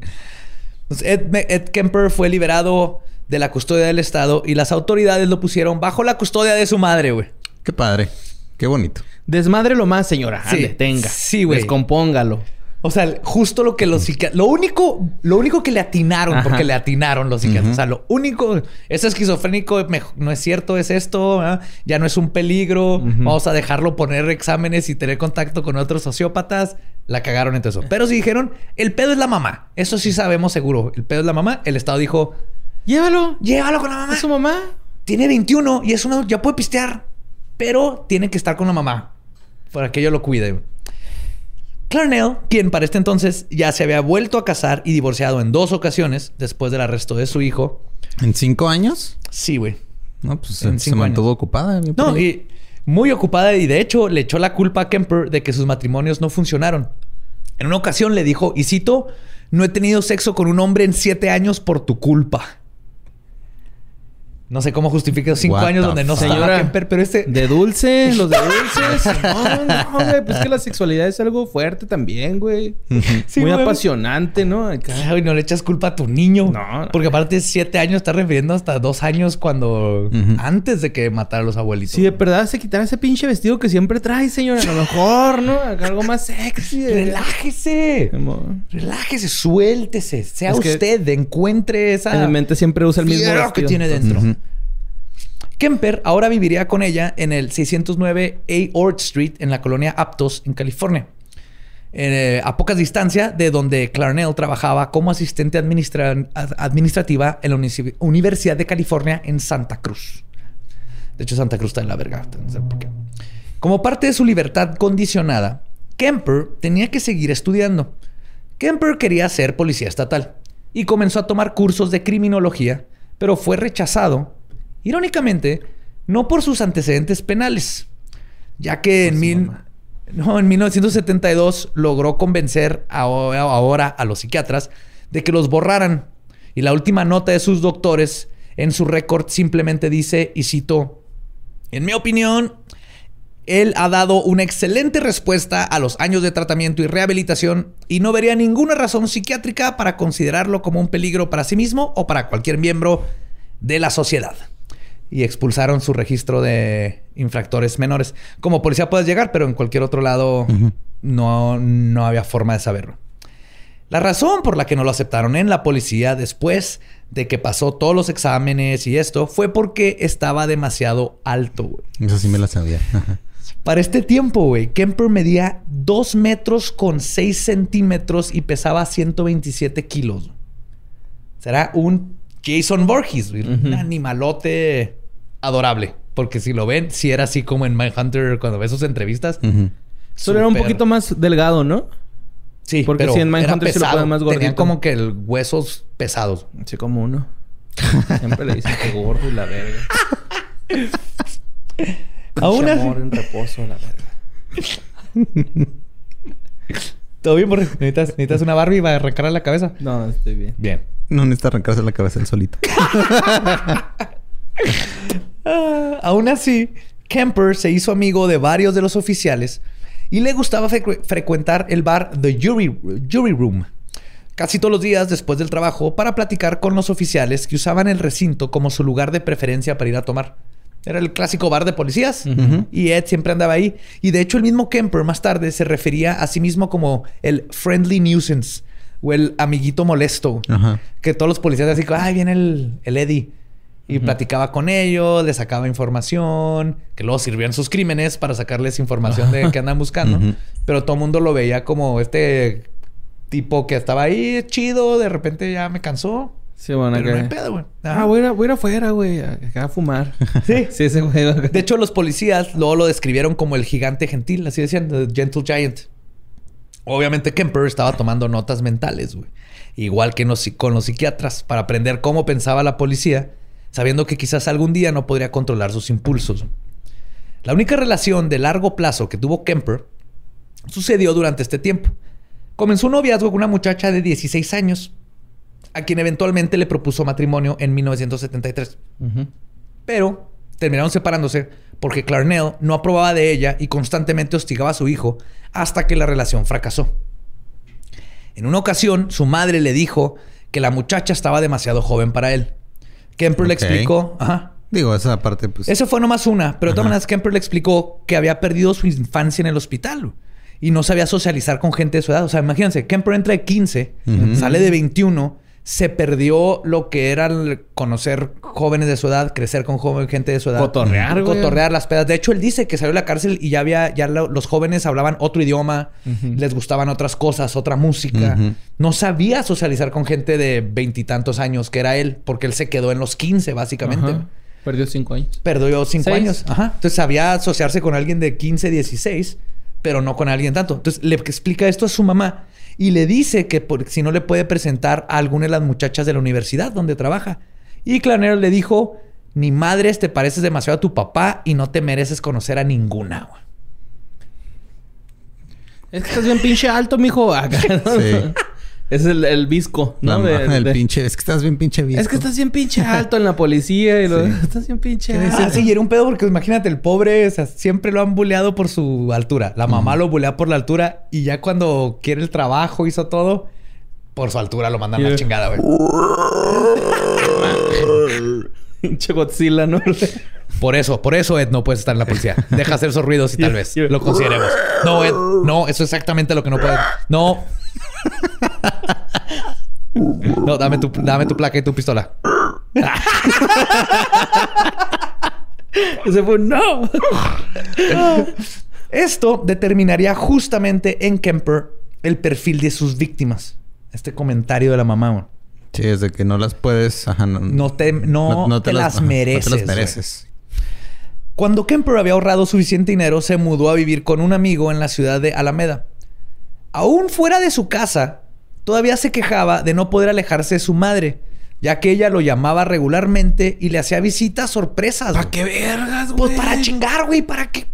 Ed, Kemper fue liberado de la custodia del Estado y las autoridades lo pusieron bajo la custodia de su madre, güey. Qué padre. Qué bonito. Desmadre lo más, señora. Sí, tenga. Sí, güey. Descompóngalo. O sea, justo lo que los psiquiatras... Lo único... Lo único que le atinaron, porque le atinaron los psiquiatras. O sea, lo único... Es esquizofrénico, no es cierto, es esto. Ya no es un peligro. Vamos a dejarlo poner exámenes y tener contacto con otros sociópatas. La cagaron entre eso. Pero sí dijeron, el pedo es la mamá. Eso sí sabemos seguro. El pedo es la mamá. El Estado dijo, llévalo. Llévalo con la mamá. ¿Es su mamá? Tiene 21 y es una... Ya puede pistear. Pero tiene que estar con la mamá. Para que yo lo cuide. Clarnell, quien para este entonces ya se había vuelto a casar y divorciado en dos ocasiones después del arresto de su hijo. ¿En cinco años? Sí, güey. No, pues se, mantuvo ocupada. No, y muy ocupada y de hecho le echó la culpa a Kemper de que sus matrimonios no funcionaron. En una ocasión le dijo, y cito, no he tenido sexo con un hombre en siete años por tu culpa. No sé cómo justifica cinco años donde no estaba Kemper, pero este... De dulce, los de dulces. no, no, güey. Pues que la sexualidad es algo fuerte también, güey. Muy apasionante, ¿no? Ay, no le echas culpa a tu niño. No. Porque aparte de siete años, está refiriendo hasta dos años cuando... Antes de que matara a los abuelitos. Si de verdad se quitara ese pinche vestido que siempre trae, señora. A lo mejor, ¿no? Algo más sexy. Relájese. Relájese, suéltese. Sea usted, encuentre esa... En la mente siempre usa el mismo vestido. que tiene dentro. Kemper ahora viviría con ella en el 609 A. Ord Street en la colonia Aptos, en California. Eh, a pocas distancia de donde Clarnell trabajaba como asistente administrativa en la Universidad de California en Santa Cruz. De hecho, Santa Cruz está en la verga. Como parte de su libertad condicionada, Kemper tenía que seguir estudiando. Kemper quería ser policía estatal y comenzó a tomar cursos de criminología, pero fue rechazado Irónicamente, no por sus antecedentes penales, ya que en, en 1972 logró convencer ahora a los psiquiatras de que los borraran. Y la última nota de sus doctores en su récord simplemente dice, y cito, en mi opinión, él ha dado una excelente respuesta a los años de tratamiento y rehabilitación y no vería ninguna razón psiquiátrica para considerarlo como un peligro para sí mismo o para cualquier miembro de la sociedad y expulsaron su registro de infractores menores. Como policía puedes llegar, pero en cualquier otro lado no, no había forma de saberlo. La razón por la que no lo aceptaron en la policía después de que pasó todos los exámenes y esto fue porque estaba demasiado alto, güey. Eso sí me lo sabía. Para este tiempo, güey, Kemper medía 2 metros con 6 centímetros y pesaba 127 kilos. Será un Jason Borges, un animalote adorable. Porque si lo ven, si era así como en Mindhunter cuando ves sus entrevistas. Solo era un poquito más delgado, ¿no? Sí, porque si en Mindhunter se lo más gordito. Tenían como que huesos pesados. Sí, como uno. Siempre le dicen que gordo y la verga. Aún así. amor en reposo, la verga. ¿Todo bien, Borre? ¿Necesitas, ¿Necesitas una Barbie para arrancarle la cabeza? No, estoy bien. Bien. No necesita arrancarse la cabeza él solito. Ah, aún así, Kemper se hizo amigo de varios de los oficiales y le gustaba frecuentar el bar The Jury, Jury Room casi todos los días después del trabajo para platicar con los oficiales que usaban el recinto como su lugar de preferencia para ir a tomar. Era el clásico bar de policías y Ed siempre andaba ahí. Y de hecho el mismo Kemper más tarde se refería a sí mismo como el friendly nuisance o el amiguito molesto. Que todos los policías así, ay, viene el, el Eddie. Y platicaba con ellos, le sacaba información, que luego sirvían sus crímenes para sacarles información de que andan buscando. Pero todo el mundo lo veía como este tipo que estaba ahí chido, de repente ya me cansó. Sí, bueno, Pero no pedo, güey. Ah, voy a, ir afuera, güey, a, fumar. Sí. sí, ese güey. De hecho, los policías luego lo describieron como el gigante gentil, así decían, The Gentle Giant. Obviamente Kemper estaba tomando notas mentales, güey. Igual que con los psiquiatras, para aprender cómo pensaba la policía, sabiendo que quizás algún día no podría controlar sus impulsos. La única relación de largo plazo que tuvo Kemper sucedió durante este tiempo. Comenzó un noviazgo con una muchacha de 16 años, a quien eventualmente le propuso matrimonio en 1973. Pero terminaron separándose porque Clarnell no aprobaba de ella y constantemente hostigaba a su hijo hasta que la relación fracasó. En una ocasión, su madre le dijo que la muchacha estaba demasiado joven para él. Kemper le explicó, ajá, Digo, esa parte, pues. Eso fue nomás una, pero de todas maneras, Kemper le explicó que había perdido su infancia en el hospital y no sabía socializar con gente de su edad. O sea, imagínense, Kemper entra de 15, sale de 21, se perdió lo que era conocer jóvenes de su edad, crecer con joven, gente de su edad. Cotorrear, güey. Cotorrear las pedas. De hecho, él dice que salió de la cárcel y ya había, ya los jóvenes hablaban otro idioma, les gustaban otras cosas, otra música. No sabía socializar con gente de veintitantos años, que era él, porque él se quedó en los 15, básicamente. Perdió cinco años. Perdió cinco años. Ajá. Entonces sabía asociarse con alguien de 15, 16, pero no con alguien tanto. Entonces le explica esto a su mamá y le dice que si no le puede presentar a alguna de las muchachas de la universidad donde trabaja. Y Clanero le dijo: Ni madres, te pareces demasiado a tu papá y no te mereces conocer a ninguna. Es que estás bien pinche alto, mijo. sí. Es el, el visco, ¿no? el pinche... Es que estás bien pinche visco. Es que estás bien pinche alto en la policía y lo... Estás bien pinche alto. Ah, sí, y era un pedo porque imagínate, el pobre... O sea, siempre lo han buleado por su altura. La mamá lo bulea por la altura y ya cuando quiere el trabajo, hizo todo... Por su altura lo mandan a la chingada, güey. Pinche Godzilla, ¿no? Por eso, por eso, Ed, no puedes estar en la policía. Deja hacer esos ruidos y tal vez lo consideremos. No, Ed, no, eso es exactamente lo que no puedes. No. No, dame tu, dame tu placa y tu pistola. Ese fue no. Esto determinaría justamente en Kemper el perfil de sus víctimas. Este comentario de la mamá. Sí, es de que no las puedes. no, te, no, te, las, mereces. las mereces. Cuando Kemper había ahorrado suficiente dinero, se mudó a vivir con un amigo en la ciudad de Alameda. Aún fuera de su casa, todavía se quejaba de no poder alejarse de su madre, ya que ella lo llamaba regularmente y le hacía visitas sorpresas. ¿Para qué vergas, güey? Pues para chingar, güey, para qué.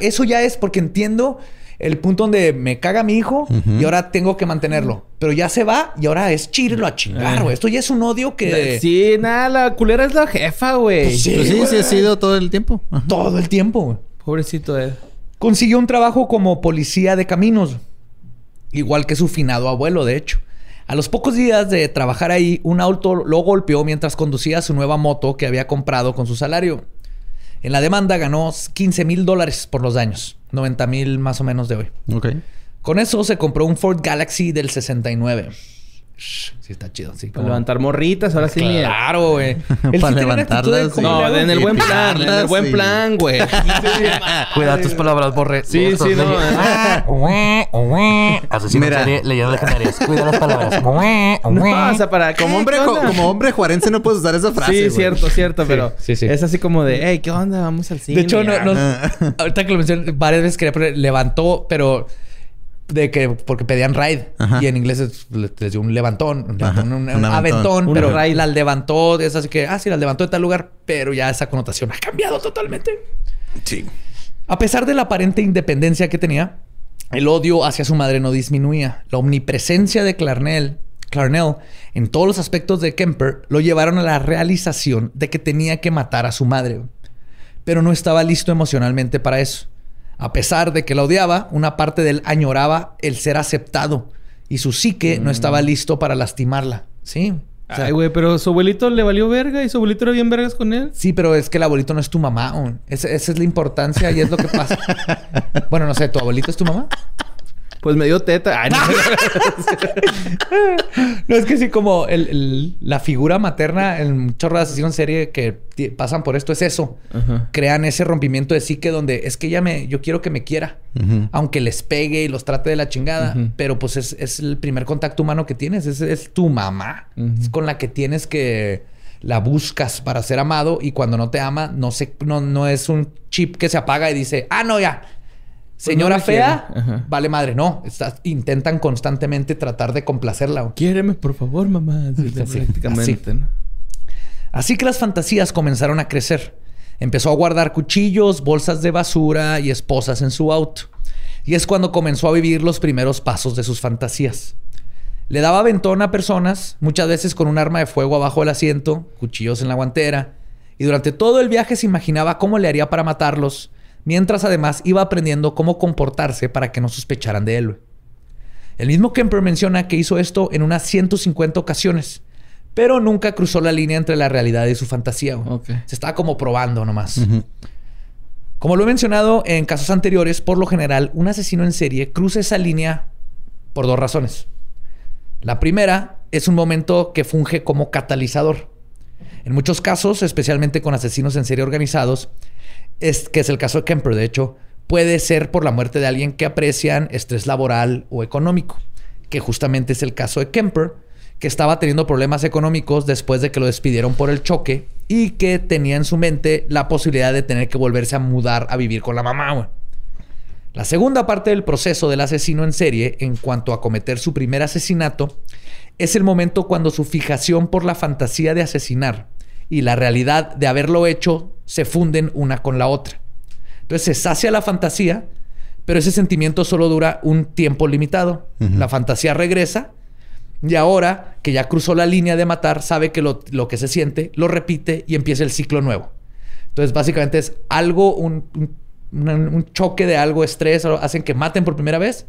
Eso ya es porque entiendo el punto donde me caga mi hijo y ahora tengo que mantenerlo. Pero ya se va y ahora es chirlo a chingar, güey. Esto ya es un odio que. Sí, nada, la culera es la jefa, güey. Pues sí, pues sí, sí, ha sido todo el tiempo. Todo el tiempo, güey. Pobrecito Ed. Consiguió un trabajo como policía de caminos, igual que su finado abuelo, de hecho. A los pocos días de trabajar ahí, un auto lo golpeó mientras conducía su nueva moto que había comprado con su salario. En la demanda ganó 15 mil dólares por los daños. 90 mil más o menos de hoy. Ok. Con eso se compró un Ford Galaxy del 69. Sí, está chido. Sí, Para levantar morritas, ahora sí. Claro, güey. Para levantarlas. No, en el buen plan. En el buen plan, güey. Cuida tus palabras, borre. Sí, sí, no. Asesino Mira. serie, leyendas legendarias. Cuida las palabras. No, o sea, para... Como hombre, como hombre juarense no puedes usar esa frase, Sí, cierto, cierto. Pero es así como de... Hey, ¿qué onda? Vamos al cine. De hecho, no... Ahorita que lo mencioné, varias veces quería poner... Levantó, pero de que porque pedían ride y en inglés les, dio un levantón, un, aventón, pero ride la levantó, es así que, ah, sí, la levantó de tal lugar, pero ya esa connotación ha cambiado totalmente. Sí. A pesar de la aparente independencia que tenía, el odio hacia su madre no disminuía. La omnipresencia de Clarnell, Clarnell en todos los aspectos de Kemper lo llevaron a la realización de que tenía que matar a su madre, pero no estaba listo emocionalmente para eso. A pesar de que la odiaba, una parte de él añoraba el ser aceptado y su psique no estaba mm. listo para lastimarla. Sí. Ay, güey, pero su abuelito le valió verga y su abuelito era bien vergas con él. Sí, pero es que el abuelito no es tu mamá. Esa, es la importancia y es lo que pasa. bueno, no sé, ¿tu abuelito es tu mamá? Pues me dio teta. no. es que sí, como la figura materna en chorro de asesinos en serie que pasan por esto es eso. Crean ese rompimiento de psique donde es que ella me, yo quiero que me quiera. Aunque les pegue y los trate de la chingada. Pero pues es, el primer contacto humano que tienes. Es, tu mamá. Es con la que tienes que la buscas para ser amado y cuando no te ama, no, se, no, no es un chip que se apaga y dice, ah, no, ya, pues Señora fea, vale madre, no. intentan constantemente tratar de complacerla. Quiéreme, por favor, mamá. así, así que las fantasías comenzaron a crecer. Empezó a guardar cuchillos, bolsas de basura y esposas en su auto. Y es cuando comenzó a vivir los primeros pasos de sus fantasías. Le daba aventón a personas, muchas veces con un arma de fuego abajo del asiento, cuchillos en la guantera, y durante todo el viaje se imaginaba cómo le haría para matarlos mientras además iba aprendiendo cómo comportarse para que no sospecharan de él. El mismo Kemper menciona que hizo esto en unas 150 ocasiones, pero nunca cruzó la línea entre la realidad y su fantasía. Se estaba como probando nomás. Como lo he mencionado en casos anteriores, por lo general, un asesino en serie cruza esa línea por dos razones. La primera es un momento que funge como catalizador. En muchos casos, especialmente con asesinos en serie organizados, es, que es el caso de Kemper, de hecho, puede ser por la muerte de alguien que aprecian estrés laboral o económico, que justamente es el caso de Kemper, que estaba teniendo problemas económicos después de que lo despidieron por el choque y que tenía en su mente la posibilidad de tener que volverse a mudar a vivir con la mamá. La segunda parte del proceso del asesino en serie en cuanto a cometer su primer asesinato es el momento cuando su fijación por la fantasía de asesinar y la realidad de haberlo hecho se funden una con la otra. Entonces se sacia la fantasía, pero ese sentimiento solo dura un tiempo limitado. La fantasía regresa y ahora que ya cruzó la línea de matar, sabe que lo, que se siente, lo repite y empieza el ciclo nuevo. Entonces básicamente es algo, un, un choque de algo, estrés, hacen que maten por primera vez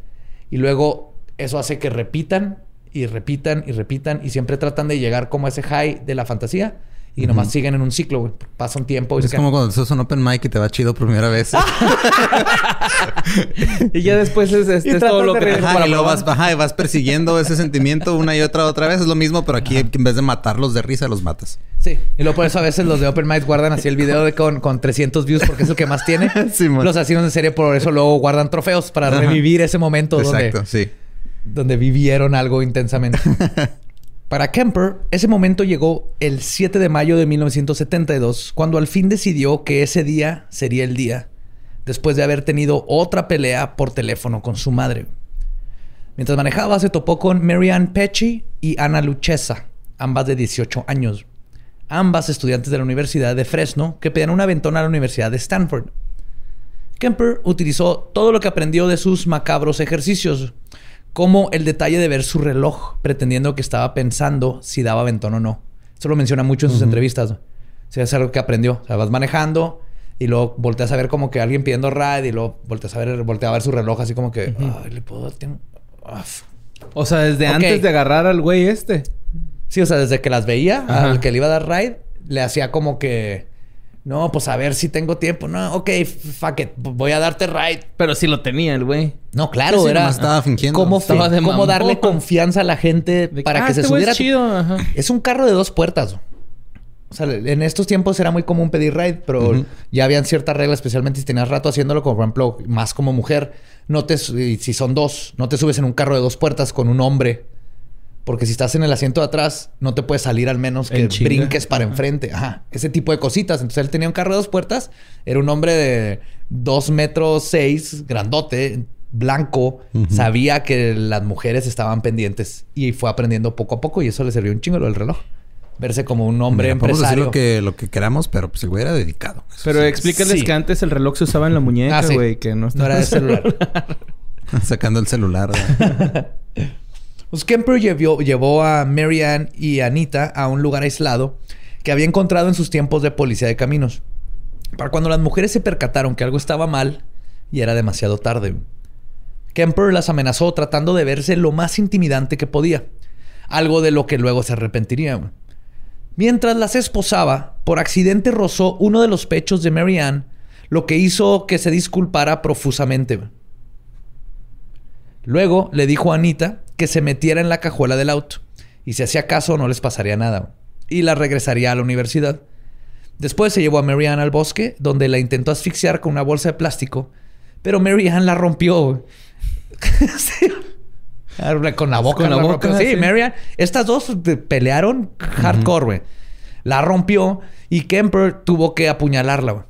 y luego eso hace que repitan y repitan y repitan y siempre tratan de llegar como a ese high de la fantasía y nomás siguen en un ciclo, güey. Pasa un tiempo. Y es como cuando haces un open mic y te va chido por primera vez. y ya después es, todo lo que ajá, y lo vas, y vas persiguiendo ese sentimiento una y otra otra vez. Es lo mismo, pero aquí en vez de matarlos de risa, los matas. Sí. Y luego por eso a veces los de open mic guardan así el video de con, con 300 views porque es el que más tiene. sí, los asesinos de serie por eso luego guardan trofeos para revivir ese momento Exacto, sí. Donde vivieron algo intensamente. Para Kemper, ese momento llegó el 7 de mayo de 1972, cuando al fin decidió que ese día sería el día, después de haber tenido otra pelea por teléfono con su madre. Mientras manejaba, se topó con Marianne Pecci y Ana Luchesa, ambas de 18 años, ambas estudiantes de la Universidad de Fresno que pedían una ventona a la Universidad de Stanford. Kemper utilizó todo lo que aprendió de sus macabros ejercicios, como el detalle de ver su reloj, pretendiendo que estaba pensando si daba ventón o no. Esto lo menciona mucho en sus entrevistas. O sea, es algo que aprendió. O sea, vas manejando y luego volteas a ver como que alguien pidiendo ride y luego volteas a ver, volteas a ver su reloj así como que, ay, le puedo... O sea, desde antes de agarrar al güey este. Sí, o sea, desde que las veía, al que le iba a dar ride, le hacía como que no, pues a ver si tengo tiempo. No, ok, fuck it. Voy a darte ride. Pero sí lo tenía el güey. No, claro, era. estaba fingiendo. Cómo, cómo darle confianza a la gente para que ah, se este subiera. Es, chido. es un carro de dos puertas. O sea, en estos tiempos era muy común pedir ride, pero ya habían ciertas reglas, especialmente si tenías rato haciéndolo, como por ejemplo, más como mujer. No te, si son dos, no te subes en un carro de dos puertas con un hombre porque si estás en el asiento de atrás, no te puedes salir al menos que brinques para enfrente. Ajá. Ese tipo de cositas. Entonces él tenía un carro de dos puertas. Era un hombre de dos metros seis, grandote, blanco. Sabía que las mujeres estaban pendientes. Y fue aprendiendo poco a poco. Y eso le sirvió un chingo lo del reloj. Verse como un hombre empresario. Podemos decir lo que, lo que queramos, pero pues el güey era dedicado. pero explícales que antes el reloj se usaba en la muñeca, ah, güey. Que no, era de celular. Sacando el celular. Pues Kemper llevó, a Marianne y Anita a un lugar aislado que había encontrado en sus tiempos de policía de caminos. Para cuando las mujeres se percataron que algo estaba mal y era demasiado tarde. Kemper las amenazó tratando de verse lo más intimidante que podía, algo de lo que luego se arrepentiría. Mientras las esposaba, por accidente rozó uno de los pechos de Marianne, lo que hizo que se disculpara profusamente. Luego le dijo a Anita que se metiera en la cajuela del auto y si hacía caso no les pasaría nada y la regresaría a la universidad. Después se llevó a Marianne al bosque donde la intentó asfixiar con una bolsa de plástico, pero Marianne la rompió. Con la boca. Con la, boca. Sí, Marianne. Estas dos pelearon hardcore, güey. La rompió y Kemper tuvo que apuñalarla, güey.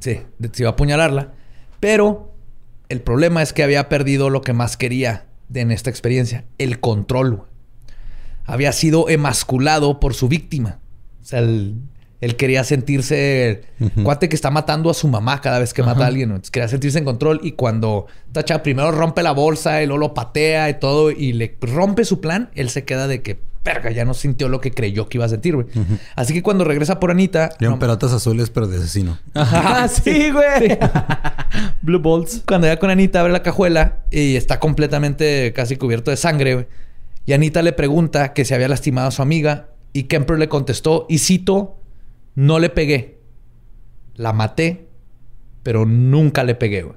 Sí, se iba a apuñalarla. Pero el problema es que había perdido lo que más quería en esta experiencia: el control. Había sido emasculado por su víctima. O sea, el él quería sentirse cuate que está matando a su mamá cada vez que mata a alguien. quería sentirse en control y cuando Tacha primero rompe la bolsa y luego lo patea y todo y le rompe su plan, él se queda de que, perga, ya no sintió lo que creyó que iba a sentir, güey. Así que cuando regresa por Anita... Eran pelotas azules, pero de asesino. Ajá, sí, güey. Blue Bolts. Cuando ya con Anita abre la cajuela y está completamente casi cubierto de sangre, güey. Y Anita le pregunta que se había lastimado a su amiga y Kemper le contestó, y cito no le pegué. La maté, pero nunca le pegué, güey.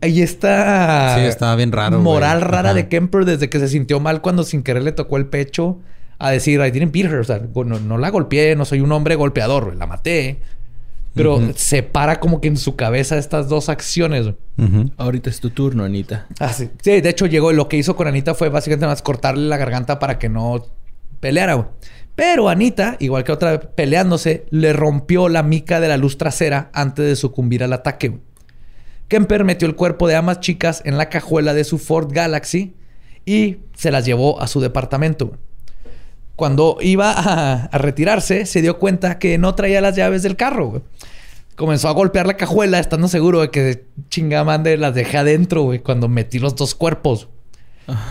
Ahí, está. Sí, estaba bien raro. Moral rara de Kemper desde que se sintió mal cuando sin querer le tocó el pecho a decir, I didn't beat her. O sea, no, la golpeé, no soy un hombre golpeador, la maté. Pero se para como que en su cabeza estas dos acciones. Ahorita es tu turno, Anita. Ah, sí. Sí, de hecho llegó y lo que hizo con Anita fue básicamente más cortarle la garganta para que no peleara, güey. Pero Anita, igual que otra vez peleándose, le rompió la mica de la luz trasera antes de sucumbir al ataque. Kemper metió el cuerpo de ambas chicas en la cajuela de su Ford Galaxy y se las llevó a su departamento. Cuando iba a, retirarse, se dio cuenta que no traía las llaves del carro. Comenzó a golpear la cajuela, estando seguro de que chingamande las dejé adentro, güey, cuando metí los dos cuerpos.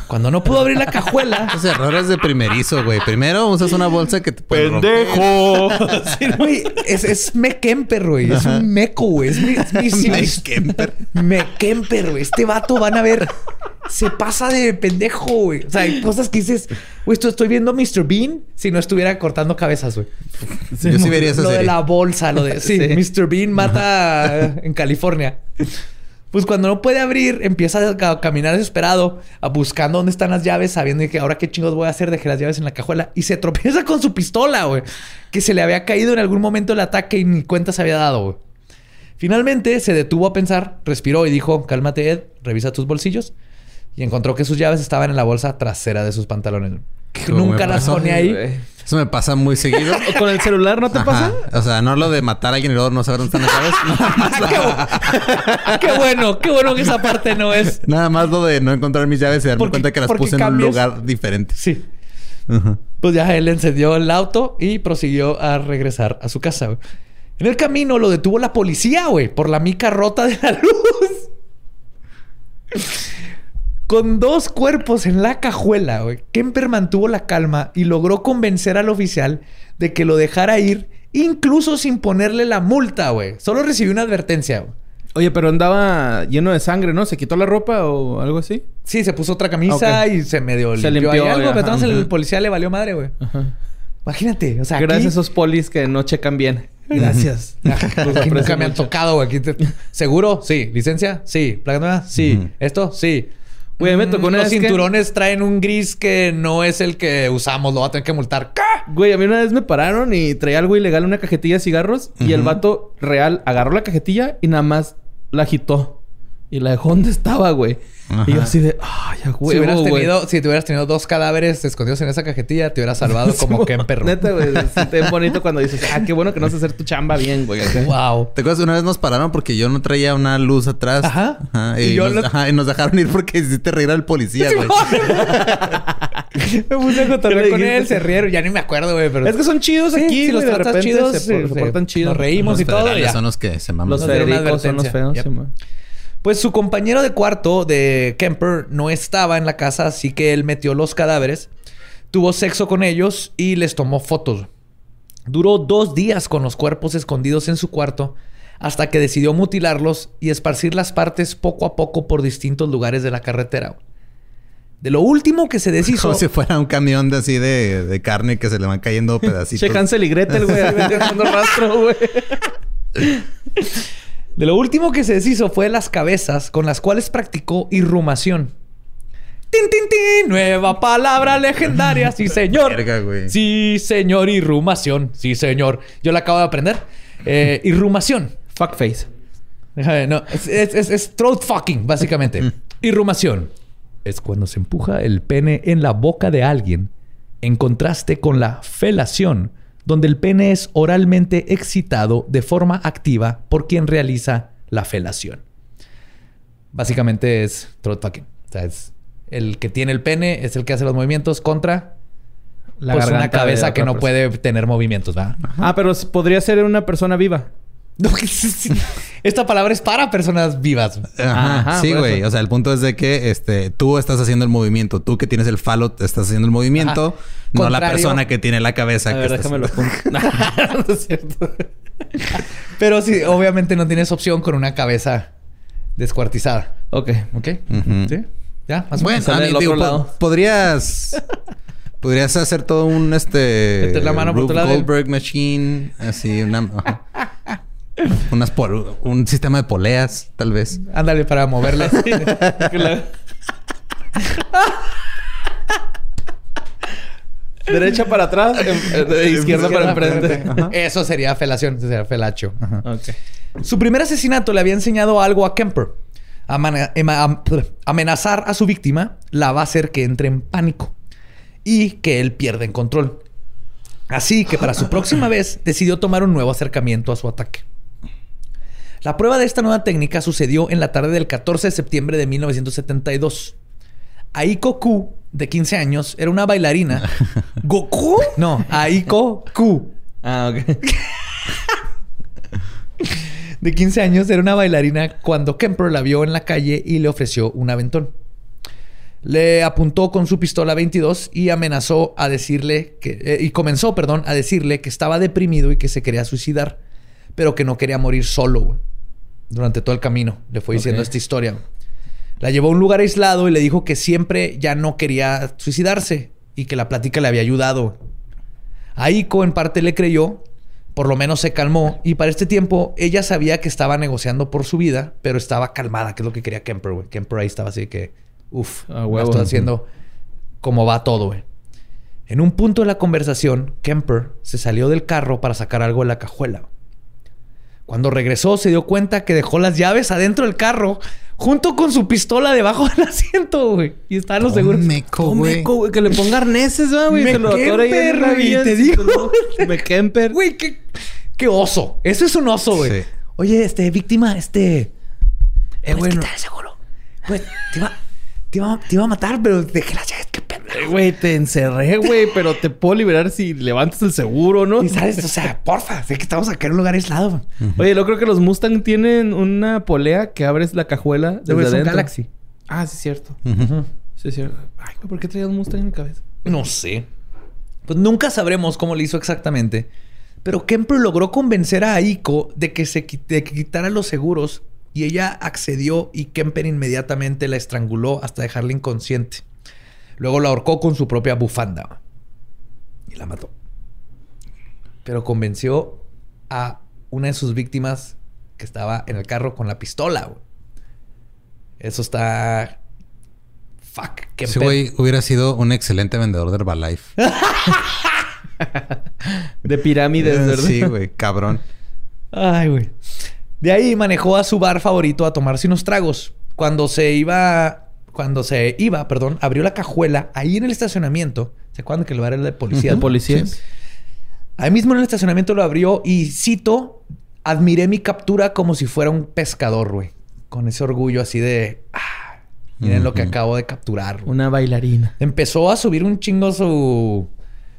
Cuando no pudo abrir la cajuela. Esos errores de primerizo, güey. Primero usas una bolsa que te puede ¡Pendejo! güey, es, es Mekemper, güey. Es un meco, güey. Es mi... Es Mekemper. Mekemper, güey. Este vato van a ver... Se pasa de pendejo, güey. O sea, hay cosas que dices... Güey, estoy viendo Mr. Bean si no estuviera cortando cabezas, güey. Yo sí vería esa Lo de la bolsa, lo de... Sí, Mr. Bean mata en California. Pues cuando no puede abrir, empieza a caminar desesperado, a buscando dónde están las llaves, sabiendo que ahora qué chingos voy a hacer, dejé las llaves en la cajuela y se tropieza con su pistola, güey, que se le había caído en algún momento el ataque y ni cuenta se había dado, güey. Finalmente se detuvo a pensar, respiró y dijo, cálmate Ed, revisa tus bolsillos. Y encontró que sus llaves estaban en la bolsa trasera de sus pantalones. Nunca las pone ahí. Eso me pasa muy seguido. ¿O con el celular no te pasa? O sea, no lo de matar a alguien y luego no saber dónde están las llaves. qué, bueno, qué bueno que esa parte no es. Nada más lo de no encontrar mis llaves y darme cuenta que las puse en un lugar diferente. Sí. Pues ya él encendió el auto y prosiguió a regresar a su casa. En el camino lo detuvo la policía, güey, por la mica rota de la luz. Con dos cuerpos en la cajuela, güey, Kemper mantuvo la calma y logró convencer al oficial de que lo dejara ir, incluso sin ponerle la multa, güey. Solo recibió una advertencia, güey. Oye, pero andaba lleno de sangre, ¿no? ¿Se quitó la ropa o algo así? Sí, se puso otra camisa y se medio se limpió, limpió algo. pero entonces el policía le valió madre, güey. Imagínate, o sea, Gracias a esos polis que no checan bien. Gracias. Pues nunca me han tocado, güey. ¿Seguro? Sí. ¿Licencia? Sí. ¿Placa nueva? Sí. ¿Esto? Sí. Güey, me tocó Los cinturones traen un gris que no es el que usamos. Lo va a tener que multar. Güey, a mí una vez me pararon y traía algo ilegal una cajetilla de cigarros. Y el vato real agarró la cajetilla y nada más la agitó. Y la dejó donde estaba, güey. Y yo así de, ay. Si hubieras tenido, si te hubieras tenido dos cadáveres escondidos en esa cajetilla, te hubieras salvado como que en perro. Neta, güey. Es bonito cuando dices, ah, qué bueno que no sé hacer tu chamba bien, güey. Wow. ¿Te acuerdas una vez nos pararon porque yo no traía una luz atrás? Ajá. y, nos, ajá, y, nos, dejaron ir porque hiciste reír al policía, güey. me puse a contar con él, se rieron. Ya ni me acuerdo, güey. Pero... Es que son chidos aquí. Si los tratas chidos, se, portan chidos. Nos reímos y todo. Son los que se maman. Los federicos son los feos. Pues su compañero de cuarto de Kemper no estaba en la casa, así que él metió los cadáveres, tuvo sexo con ellos y les tomó fotos. Duró dos días con los cuerpos escondidos en su cuarto hasta que decidió mutilarlos y esparcir las partes poco a poco por distintos lugares de la carretera. De lo último que se deshizo. Como si fuera un camión de así de, carne que se le van cayendo pedacitos. che, Hansel y Gretel, güey, rastro, güey. De lo último que se deshizo fue las cabezas con las cuales practicó irrumación. ¡Tin, tin, tin! Nueva palabra legendaria. Sí, señor. Sí, señor. Irrumación. Sí, señor. Yo la acabo de aprender. Eh, irrumación. Fuckface. No, es, es, es, throat fucking, básicamente. Mm. Irrumación. Es cuando se empuja el pene en la boca de alguien en contraste con la felación, donde el pene es oralmente excitado de forma activa por quien realiza la felación. Básicamente es throat fucking. O sea, es el que tiene el pene es el que hace los movimientos contra la pues, una cabeza que no puede tener movimientos, ¿verdad? Ah, pero podría ser una persona viva. Esta palabra es para personas vivas. sí, güey. O sea, el punto es de que este, tú estás haciendo el movimiento. Tú que tienes el falo estás haciendo el movimiento. No la persona que tiene la cabeza. A déjame lo no es cierto. Pero sí, obviamente no tienes opción con una cabeza descuartizada. Ok. Ok. ¿Sí? Ya, más bueno, lado. podrías... Podrías hacer todo un este la mano por Goldberg machine, así una unas por, un sistema de poleas, tal vez. Ándale para moverle. Derecha para atrás, em, izquierda, para enfrente. Eso sería felación, sería felacho. Su primer asesinato le había enseñado algo a Kemper. amenazar a su víctima la va a hacer que entre en pánico y que él pierda el control. Así que para su próxima vez decidió tomar un nuevo acercamiento a su ataque. La prueba de esta nueva técnica sucedió en la tarde del 14 de septiembre de 1972. Aiko Ku, de 15 años, era una bailarina. ¿Goku? No, Aiko Ku. Ah, ok. de 15 años era una bailarina cuando Kemper la vio en la calle y le ofreció un aventón. Le apuntó con su pistola 22 y amenazó a decirle que... Eh, y comenzó, perdón, a decirle que estaba deprimido y que se quería suicidar, pero que no quería morir solo durante todo el camino. Le fue diciendo esta historia. La llevó a un lugar aislado y le dijo que siempre ya no quería suicidarse y que la plática le había ayudado. Aiko en parte le creyó, por lo menos se calmó y para este tiempo ella sabía que estaba negociando por su vida, pero estaba calmada, que es lo que quería Kemper, güey. Kemper ahí estaba así que, uff, ah, estoy haciendo como va todo, güey. En un punto de la conversación, Kemper se salió del carro para sacar algo de la cajuela. Cuando regresó se dio cuenta que dejó las llaves adentro del carro junto con su pistola debajo del asiento, güey. Y estaban los seguros. Meco, güey. Que le ponga arneses, güey. Me Kemper, güey. Te digo. Me Kemper. Güey, qué, qué oso. Eso es un oso, güey. Oye, este, víctima, este... Eh, bueno. seguro. Güey, te iba, te, iba, te iba a matar, pero dejé las llaves. Qué Güey, te encerré, güey, pero te puedo liberar si levantas el seguro, ¿no? Y sabes, o sea, porfa, sé que estamos acá en un lugar aislado. Oye, yo creo que los Mustang tienen una polea que abres la cajuela desde adentro. Galaxy. Ah, sí, es cierto. Sí, es cierto. Ay, ¿por qué traías un Mustang en mi cabeza? No sé. Pues nunca sabremos cómo lo hizo exactamente. Pero Kemper logró convencer a Aiko de que se de que quitara los seguros y ella accedió y Kemper inmediatamente la estranguló hasta dejarla inconsciente. Luego la ahorcó con su propia bufanda y la mató. Pero convenció a una de sus víctimas que estaba en el carro con la pistola. Eso está. Fuck. Ese güey hubiera sido un excelente vendedor de Herbalife. de pirámides, ¿verdad? Sí, güey, cabrón. Ay, güey. De ahí manejó a su bar favorito a tomarse unos tragos. Cuando se iba cuando se iba, perdón, abrió la cajuela ahí en el estacionamiento. ¿Se acuerdan que el bar era de policía? ¿De policía? Ahí mismo en el estacionamiento lo abrió y cito, admiré mi captura como si fuera un pescador, güey. Con ese orgullo así de, ah, miren lo que acabo de capturar. Una bailarina. Empezó a subir un chingo su...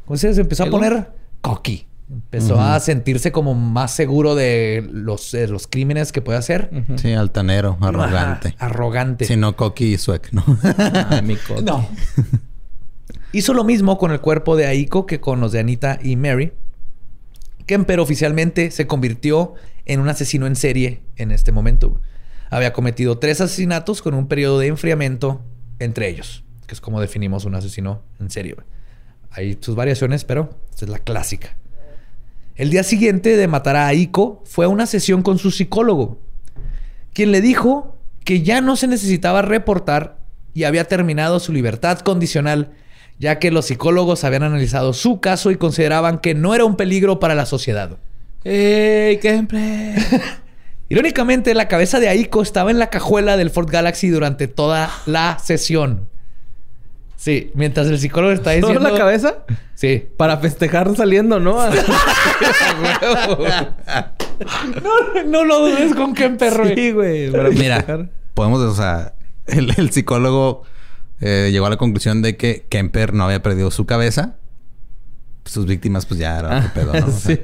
¿Cómo se dice? empezó a poner cocky. Empezó a sentirse como más seguro de los, los crímenes que puede hacer. Sí, altanero, arrogante. arrogante. Si no, coqui y suec, ¿no? Ah, mi No. Hizo lo mismo con el cuerpo de Aiko que con los de Anita y Mary. Kemper oficialmente se convirtió en un asesino en serie en este momento. Había cometido tres asesinatos con un periodo de enfriamiento entre ellos, que es como definimos un asesino en serie. Hay sus variaciones, pero esta es la clásica. El día siguiente de matar a Aiko fue a una sesión con su psicólogo. quien le dijo que ya no se necesitaba reportar y había terminado su libertad condicional, ya que los psicólogos habían analizado su caso y consideraban que no era un peligro para la sociedad. ¡Ey, Kemper! Irónicamente, la cabeza de Aiko estaba en la cajuela del Ford Galaxy durante toda la sesión. Sí, mientras el psicólogo está diciendo... ¿Solo la cabeza? Sí. Para festejar saliendo, ¿no? no, no lo dudes con Kemper, Sí, güey. Mira, podemos, o sea, el, psicólogo eh, llegó a la conclusión de que Kemper no había perdido su cabeza. Sus víctimas, pues ya eran ah, pedo, ¿no? sí.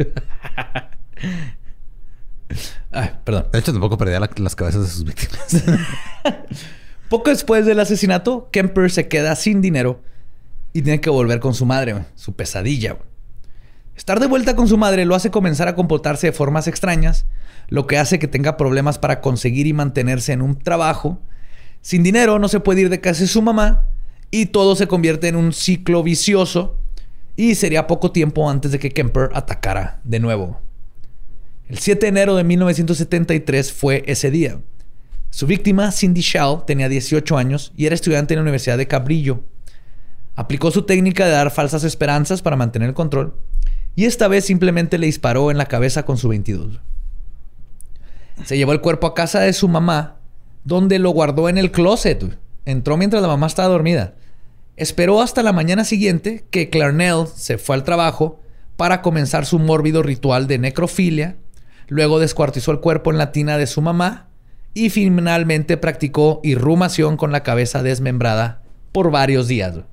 Ay, perdón. De hecho, tampoco perdía las cabezas de sus víctimas. Poco después del asesinato, Kemper se queda sin dinero y tiene que volver con su madre, su pesadilla. Estar de vuelta con su madre lo hace comenzar a comportarse de formas extrañas, lo que hace que tenga problemas para conseguir y mantenerse en un trabajo. Sin dinero no se puede ir de casa de su mamá y todo se convierte en un ciclo vicioso y sería poco tiempo antes de que Kemper atacara de nuevo. El 7 de enero de 1973 fue ese día. Su víctima, Cindy Shaw, tenía 18 años y era estudiante en la Universidad de Cabrillo. Aplicó su técnica de dar falsas esperanzas para mantener el control y esta vez simplemente le disparó en la cabeza con su 22. Se llevó el cuerpo a casa de su mamá, donde lo guardó en el closet. Entró mientras la mamá estaba dormida. Esperó hasta la mañana siguiente que Clarnell se fue al trabajo para comenzar su mórbido ritual de necrofilia. Luego descuartizó el cuerpo en la tina de su mamá y finalmente practicó irrumación con la cabeza desmembrada por varios días. O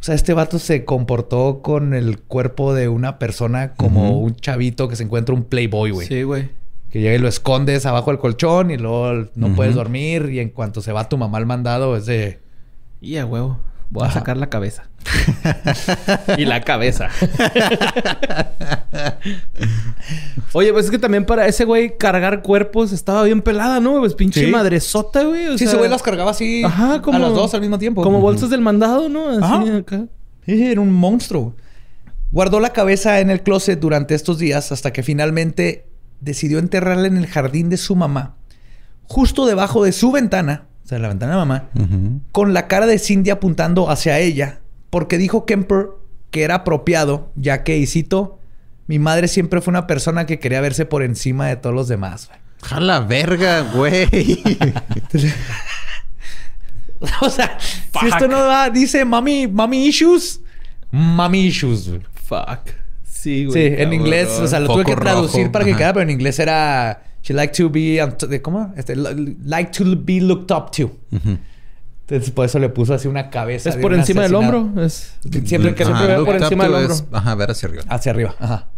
sea, este vato se comportó con el cuerpo de una persona como un chavito que se encuentra un playboy, güey. Sí, güey. Que llega y lo escondes abajo del colchón y luego no puedes dormir y en cuanto se va tu mamá al mandado es de... Y a huevo. Voy a sacar la cabeza. y la cabeza. Oye, pues es que también para ese güey cargar cuerpos estaba bien pelada, ¿no? Pues pinche madresota, güey. sí, ese güey las cargaba así a las dos al mismo tiempo. Como bolsas del mandado, ¿no? Así acá. Sí, era un monstruo. Guardó la cabeza en el closet durante estos días hasta que finalmente decidió enterrarla en el jardín de su mamá, justo debajo de su ventana o sea, la ventana de mamá, con la cara de Cindy apuntando hacia ella, porque dijo Kemper que era apropiado, ya que, y cito, mi madre siempre fue una persona que quería verse por encima de todos los demás. Jala verga, güey. o sea, si esto no va, dice mami, mami issues, mami issues. Fuck. Sí, güey. Sí, en inglés, o sea, lo tuve que traducir para que quedara, pero en inglés era She like to be... ¿Cómo? Este, like to be looked up to. Entonces, por eso le puso así una cabeza. Es por encima del hombro. Es... Siempre que siempre ve por encima del hombro. ajá, ver hacia arriba. Hacia arriba, ajá.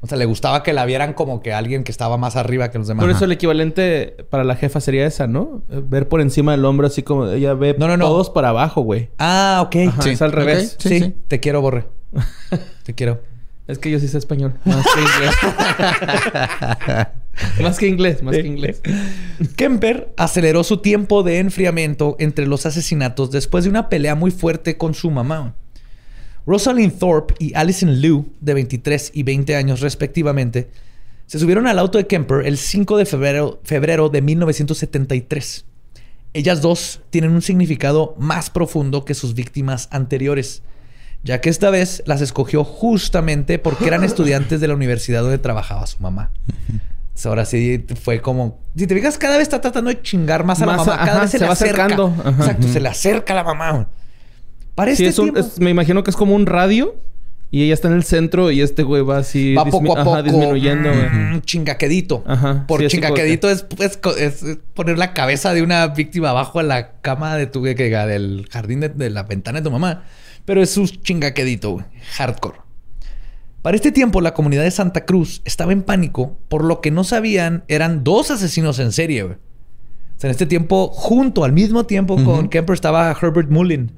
O sea, le gustaba que la vieran como que alguien que estaba más arriba que los demás. Por eso el equivalente para la jefa sería esa, ¿no? Ver por encima del hombro, así como ella ve no, no, no. todos para abajo, güey. Ah, ok. sí. Es al revés. Sí, sí, Te quiero, Borre. te quiero. Es que yo sí sé español. Más que inglés. más que inglés, más que inglés. Kemper aceleró su tiempo de enfriamiento entre los asesinatos después de una pelea muy fuerte con su mamá. Rosalind Thorpe y Alison Liu, de 23 y 20 años respectivamente, se subieron al auto de Kemper el 5 de febrero, febrero de 1973. Ellas dos tienen un significado más profundo que sus víctimas anteriores ya que esta vez las escogió justamente porque eran estudiantes de la universidad donde trabajaba su mamá. ahora sí fue como. Si te fijas, cada vez está tratando de chingar más a la mamá. Cada vez se, le va acercando. Exacto, se le acerca a la mamá. Parece sí, me imagino que es como un radio. Y ella está en el centro y este güey va así... Va poco a poco. disminuyendo, mm, chingaquedito. Ajá. Por chingaquedito es, poner la cabeza de una víctima abajo a la cama de tu... Que, del jardín de, de la ventana de tu mamá. Pero es un chingaquedito, Hardcore. Para este tiempo, la comunidad de Santa Cruz estaba en pánico por lo que no sabían eran dos asesinos en serie. O sea, en este tiempo, junto al mismo tiempo con Kemper estaba Herbert Mullin,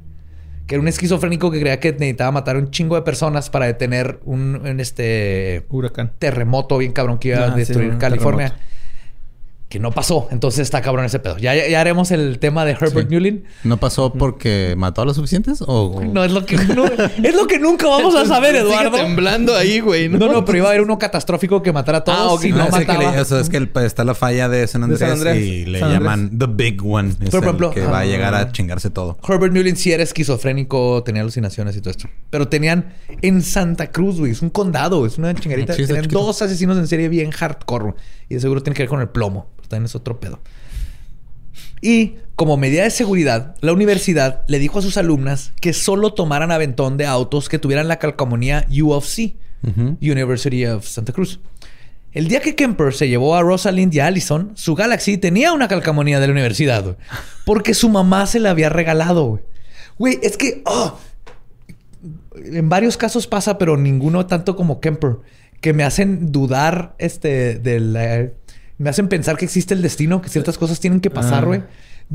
que era un esquizofrénico que creía que necesitaba matar un chingo de personas para detener un, este huracán terremoto bien cabrón que iba a ah, destruir California. Que no pasó. Entonces está cabrón ese pedo. Ya, ya, haremos el tema de Herbert Mullin. ¿No pasó porque mató a los suficientes? ¿O, No, es lo que, es lo que nunca vamos a saber, Eduardo. Sigue temblando ahí, güey. ¿no? no, pero iba a haber uno catastrófico que matara a todos ah, okay. no, no mataba. eso es que está la falla de San Andrés, y le llaman The Big One. Es por ejemplo, que va a llegar a ah. chingarse todo. Herbert Mullin sí era esquizofrénico, tenía alucinaciones y todo esto. Pero tenían en Santa Cruz, güey. Es un condado, es una chingarita. tenían dos asesinos en serie bien hardcore. Y de seguro tiene que ver con el plomo también es otro pedo. Y como medida de seguridad, la universidad le dijo a sus alumnas que solo tomaran aventón de autos que tuvieran la calcomanía U of C, University of Santa Cruz. El día que Kemper se llevó a Rosalind y a Allison, su Galaxy tenía una calcamonía de la universidad, porque su mamá se la había regalado. Güey, es que oh, en varios casos pasa, pero ninguno tanto como Kemper, que me hacen dudar este, de la me hacen pensar que existe el destino, que ciertas cosas tienen que pasar, ah. güey.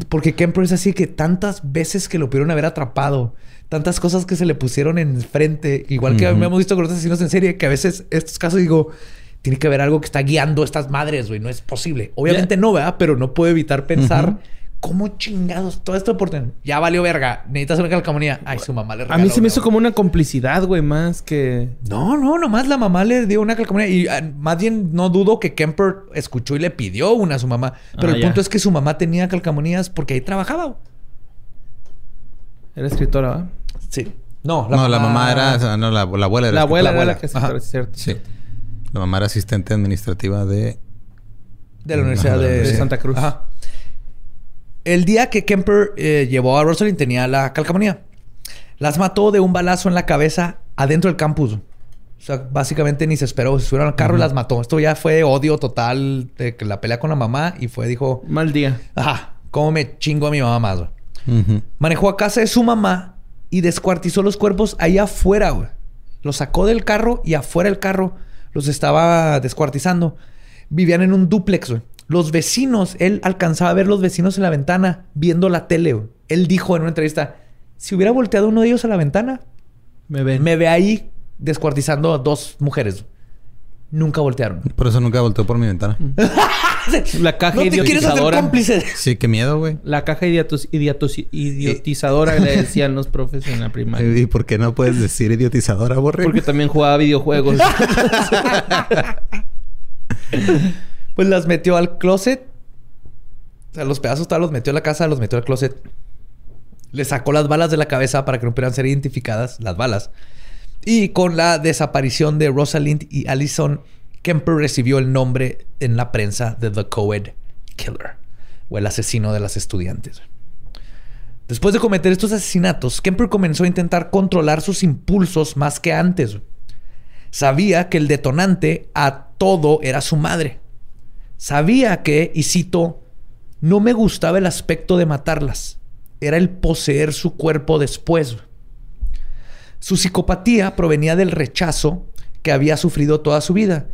Porque Kemper es así que tantas veces que lo pudieron haber atrapado, tantas cosas que se le pusieron enfrente, igual que hemos visto con los asesinos en serie, que a veces estos casos digo, tiene que haber algo que está guiando a estas madres, güey, no es posible. Obviamente no, ¿verdad? Pero no puedo evitar pensar ¿Cómo chingados? Todo esto por Ya valió verga. Necesitas una calcamonía. Ay, su mamá le regaló. A mí se me hizo como una complicidad, güey, más que. No, no, nomás la mamá le dio una calcamonía. Y ah, más bien no dudo que Kemper escuchó y le pidió una a su mamá. Pero ah, el punto es que su mamá tenía calcamonías porque ahí trabajaba. Era escritora, ¿verdad? Sí. No, la, no, mamá... la mamá era. No, la, abuela era. La abuela, era la que es cierto. Sí. La mamá era asistente administrativa de. De la Universidad de, de Santa Cruz. Ajá. El día que Kemper eh, llevó a Rosalind tenía la calcamonía. Las mató de un balazo en la cabeza adentro del campus. O sea, básicamente ni se esperó. Se subieron al carro y las mató. Esto ya fue odio total de la pelea con la mamá y fue, dijo... Mal día. Ajá. ¿Cómo me chingo a mi mamá más, Manejó a casa de su mamá y descuartizó los cuerpos ahí afuera, güey. Los sacó del carro y afuera del carro los estaba descuartizando. Vivían en un duplex, güey. Los vecinos, él alcanzaba a ver los vecinos en la ventana viendo la tele. Él dijo en una entrevista, si hubiera volteado uno de ellos a la ventana, me ve, me ve ahí descuartizando a dos mujeres. Nunca voltearon. Por eso nunca volteó por mi ventana. la caja no idiotizadora. cómplice. Sí, qué miedo, güey. La caja idiotizadora le decían los profes en la primaria. ¿Y por qué no puedes decir idiotizadora, Borre? Porque también jugaba videojuegos. Pues las metió al closet. O sea, los pedazos todos los metió a la casa, los metió al closet. Le sacó las balas de la cabeza para que no pudieran ser identificadas, las balas. Y con la desaparición de Rosalind y Allison, Kemper recibió el nombre en la prensa de The Coed Killer, o el asesino de las estudiantes. Después de cometer estos asesinatos, Kemper comenzó a intentar controlar sus impulsos más que antes. Sabía que el detonante a todo era su madre. Sabía que, y cito, no me gustaba el aspecto de matarlas. Era el poseer su cuerpo después. Su psicopatía provenía del rechazo que había sufrido toda su vida.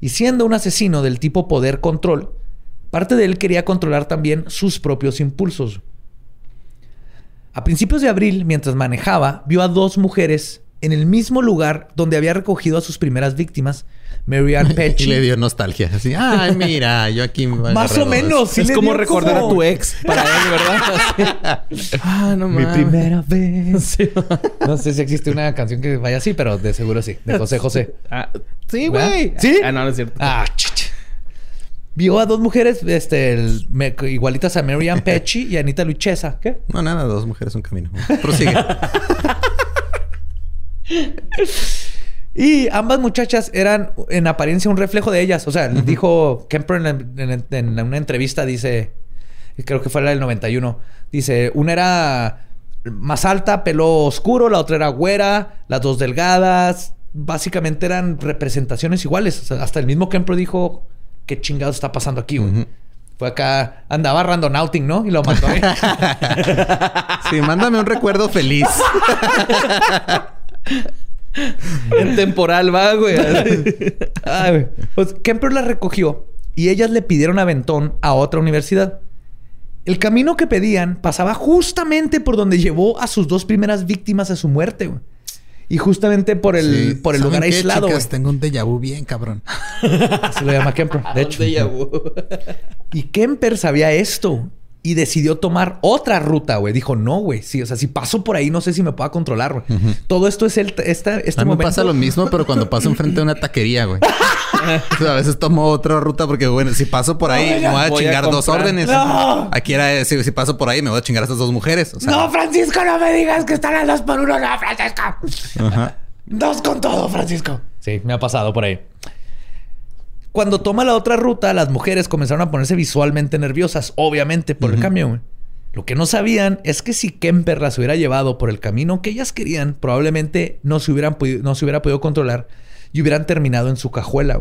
Y siendo un asesino del tipo poder-control, parte de él quería controlar también sus propios impulsos. A principios de abril, mientras manejaba, vio a dos mujeres en el mismo lugar donde había recogido a sus primeras víctimas Marianne Pecci. y le dio nostalgia. Así, ay, mira, yo aquí me Más o menos. es como recordar a tu ex para él, ¿verdad? ah, no Mi primera vez. No sé si existe una canción que vaya así, pero de seguro sí. De José José. Ah, sí, güey. ¿Sí? Ah, no, no es cierto. Ah, chicha. Vio a dos mujeres este, igualitas a Marianne Pecci y a Anita Luchesa. ¿Qué? No, nada, dos mujeres un camino. Prosigue. Y ambas muchachas eran en apariencia un reflejo de ellas. O sea, dijo Kemper en, una entrevista, dice, creo que fue la del 91, dice, una era más alta, pelo oscuro, la otra era güera, las dos delgadas. Básicamente eran representaciones iguales. hasta el mismo Kemper dijo, ¿qué chingados está pasando aquí, güey? Fue acá, andaba randonauting, ¿no? Y lo mató. sí, mándame un recuerdo feliz. en temporal va, güey. Pues Kemper la recogió y ellas le pidieron aventón a otra universidad. El camino que pedían pasaba justamente por donde llevó a sus dos primeras víctimas a su muerte, güey. Y justamente por el, por el lugar aislado. tengo un déjà vu bien, cabrón. Así lo llama Kemper. De hecho. Y Kemper sabía esto y decidió tomar otra ruta, güey. Dijo, no, güey. Sí, o sea, si paso por ahí, no sé si me pueda controlar, güey. Todo esto es el, esta, este a mí me pasa lo mismo, pero cuando paso enfrente de una taquería, güey. a veces tomo otra ruta porque, bueno, si paso por ahí, me voy a chingar dos órdenes. No. Aquí era, si, si, paso por ahí, me voy a chingar a estas dos mujeres. no, Francisco, no me digas que están a dos por uno. No, Francisco. Ajá. Dos con todo, Francisco. Sí, me ha pasado por ahí. Cuando toma la otra ruta, las mujeres comenzaron a ponerse visualmente nerviosas, obviamente, por el cambio. Lo que no sabían es que si Kemper las hubiera llevado por el camino que ellas querían, probablemente no se, hubieran no se hubiera podido controlar y hubieran terminado en su cajuela.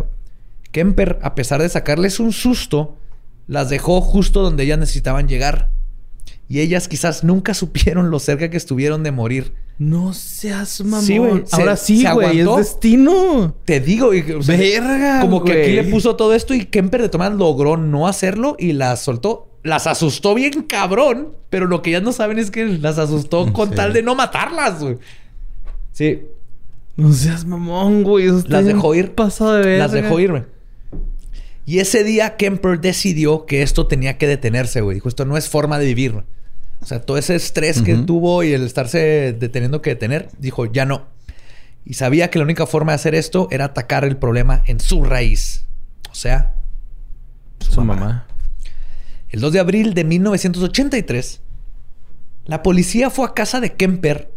Kemper, a pesar de sacarles un susto, las dejó justo donde ellas necesitaban llegar. Y ellas quizás nunca supieron lo cerca que estuvieron de morir no seas mamón. Sí, güey. Ahora sí, güey. Es destino. Te digo. Verga, Como que aquí le puso todo esto y Kemper de Tomás logró no hacerlo y las soltó. Las asustó bien cabrón. Pero lo que ya no saben es que las asustó con tal de no matarlas, güey. Sí. No seas mamón, güey. las dejó ir. Pasado de Las dejó ir, güey. Y ese día Kemper decidió que esto tenía que detenerse, güey. Dijo, esto no es forma de vivir. O sea, todo ese estrés que tuvo y el estarse deteniendo que detener, dijo, ya no. Y sabía que la única forma de hacer esto era atacar el problema en su raíz. O sea, su, mamá. El 2 de abril de 1983, la policía fue a casa de Kemper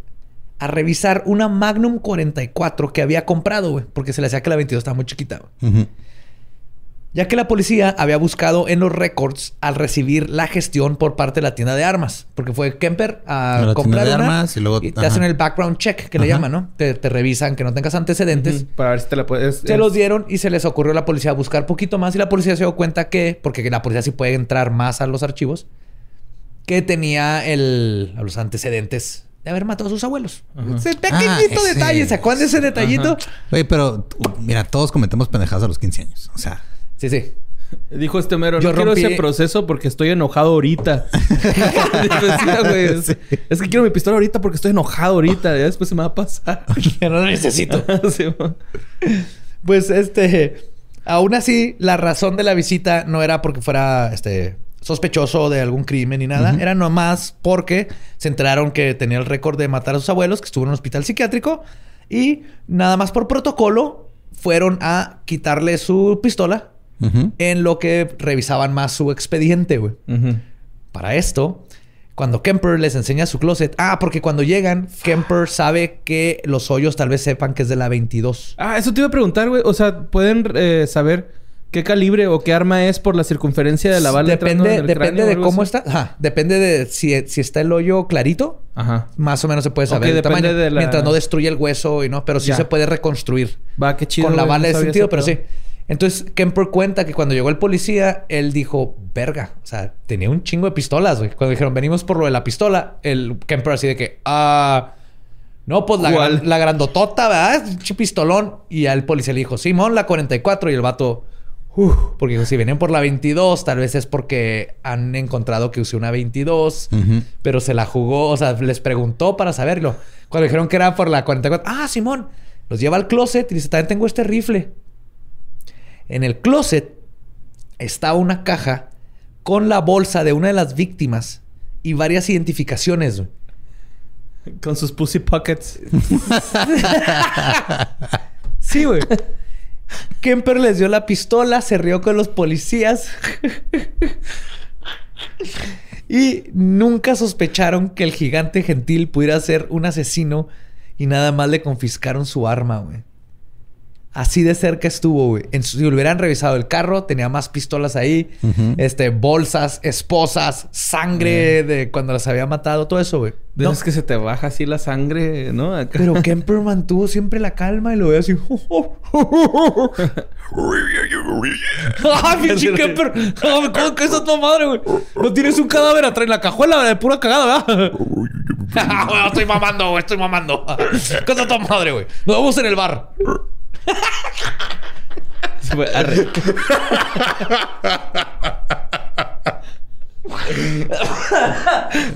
a revisar una Magnum 44 que había comprado, güey, porque se le hacía que la 22 estaba muy chiquita ya que la policía había buscado en los récords al recibir la gestión por parte de la tienda de armas, porque fue Kemper a comprar armas y luego te hacen el background check que le llaman, ¿no? Te, revisan que no tengas antecedentes. Para ver si te la puedes. Se los dieron y se les ocurrió a la policía buscar poquito más y la policía se dio cuenta que, porque la policía sí puede entrar más a los archivos, que tenía el, a los antecedentes de haber matado a sus abuelos. Ese pequeñito ah, detalle, ¿se acuerdan de ese detallito? Oye, pero mira, todos cometemos pendejadas a los 15 años. O sea, Sí, sí. Dijo este mero, Yo no quiero ese proceso porque estoy enojado ahorita. es, que quiero mi pistola ahorita porque estoy enojado ahorita. Ya después se me va a pasar. no lo necesito. pues este... Aún así, la razón de la visita no era porque fuera este sospechoso de algún crimen ni nada. Era nomás porque se enteraron que tenía el récord de matar a sus abuelos, que estuvo en un hospital psiquiátrico. Y nada más por protocolo fueron a quitarle su pistola en lo que revisaban más su expediente, güey. Para esto, cuando Kemper les enseña su closet. Ah, porque cuando llegan, Kemper sabe que los hoyos tal vez sepan que es de la 22. Ah, eso te iba a preguntar, güey. O sea, pueden eh, saber qué calibre o qué arma es por la circunferencia de la bala. Depende, depende de cómo está. Ajá. Depende de si, está el hoyo clarito. Ajá. Más o menos se puede saber el tamaño. Mientras no destruye el hueso y no. Pero sí se puede reconstruir. Va, qué chido. Con la bala de sentido, pero sí. Entonces, Kemper cuenta que cuando llegó el policía, él dijo, verga, o sea, tenía un chingo de pistolas, güey. Cuando dijeron, venimos por lo de la pistola, el Kemper así de que, ah, no, pues la, la grandotota, ¿verdad? Un pistolón. Y al policía le dijo, Simón, la 44. Y el vato, Uf, porque si venían por la 22, tal vez es porque han encontrado que usé una 22, pero se la jugó, o sea, les preguntó para saberlo. Cuando dijeron que era por la 44, ah, Simón, los lleva al closet y dice, también tengo este rifle. En el closet está una caja con la bolsa de una de las víctimas y varias identificaciones. Con sus pussy pockets. sí, güey. Kemper les dio la pistola, se rió con los policías. y nunca sospecharon que el gigante gentil pudiera ser un asesino y nada más le confiscaron su arma, güey. Así de cerca estuvo, güey. si hubieran revisado el carro, tenía más pistolas ahí, este, bolsas, esposas, sangre de cuando las había matado, todo eso, güey. No. Es que se te baja así la sangre, ¿no? Pero Kemper mantuvo siempre la calma y lo ve así. ¡Ah, pinche Kemper! ¿Cómo que es tu madre, güey? No tienes un cadáver atrás en la cajuela de pura cagada, ¿verdad? estoy mamando, güey, estoy mamando. ¿Qué es tu madre, güey? Nos vemos en el bar.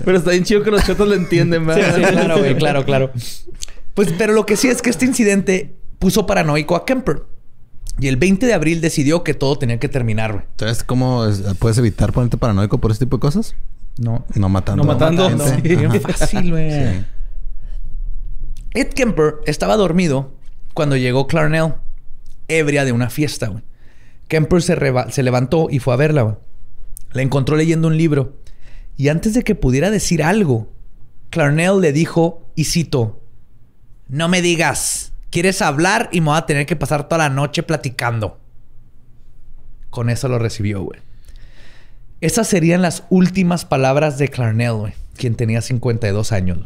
Pero está bien chido que los chotos lo entienden, ¿verdad? Sí, claro, güey, claro, claro. Pues, pero lo que sí es que este incidente puso paranoico a Kemper. Y el 20 de abril decidió que todo tenía que terminar, güey. Entonces, ¿cómo puedes evitar ponerte paranoico por este tipo de cosas? No. No matando. No matando. Sí, fácil, güey. Ed Kemper estaba dormido cuando llegó Clarnell, ebria de una fiesta, güey. Kemper se, levantó y fue a verla, güey. La encontró leyendo un libro. Y antes de que pudiera decir algo, Clarnell le dijo, y cito, no me digas, quieres hablar y me voy a tener que pasar toda la noche platicando. Con eso lo recibió, güey. Esas serían las últimas palabras de Clarnell, quien tenía 52 años.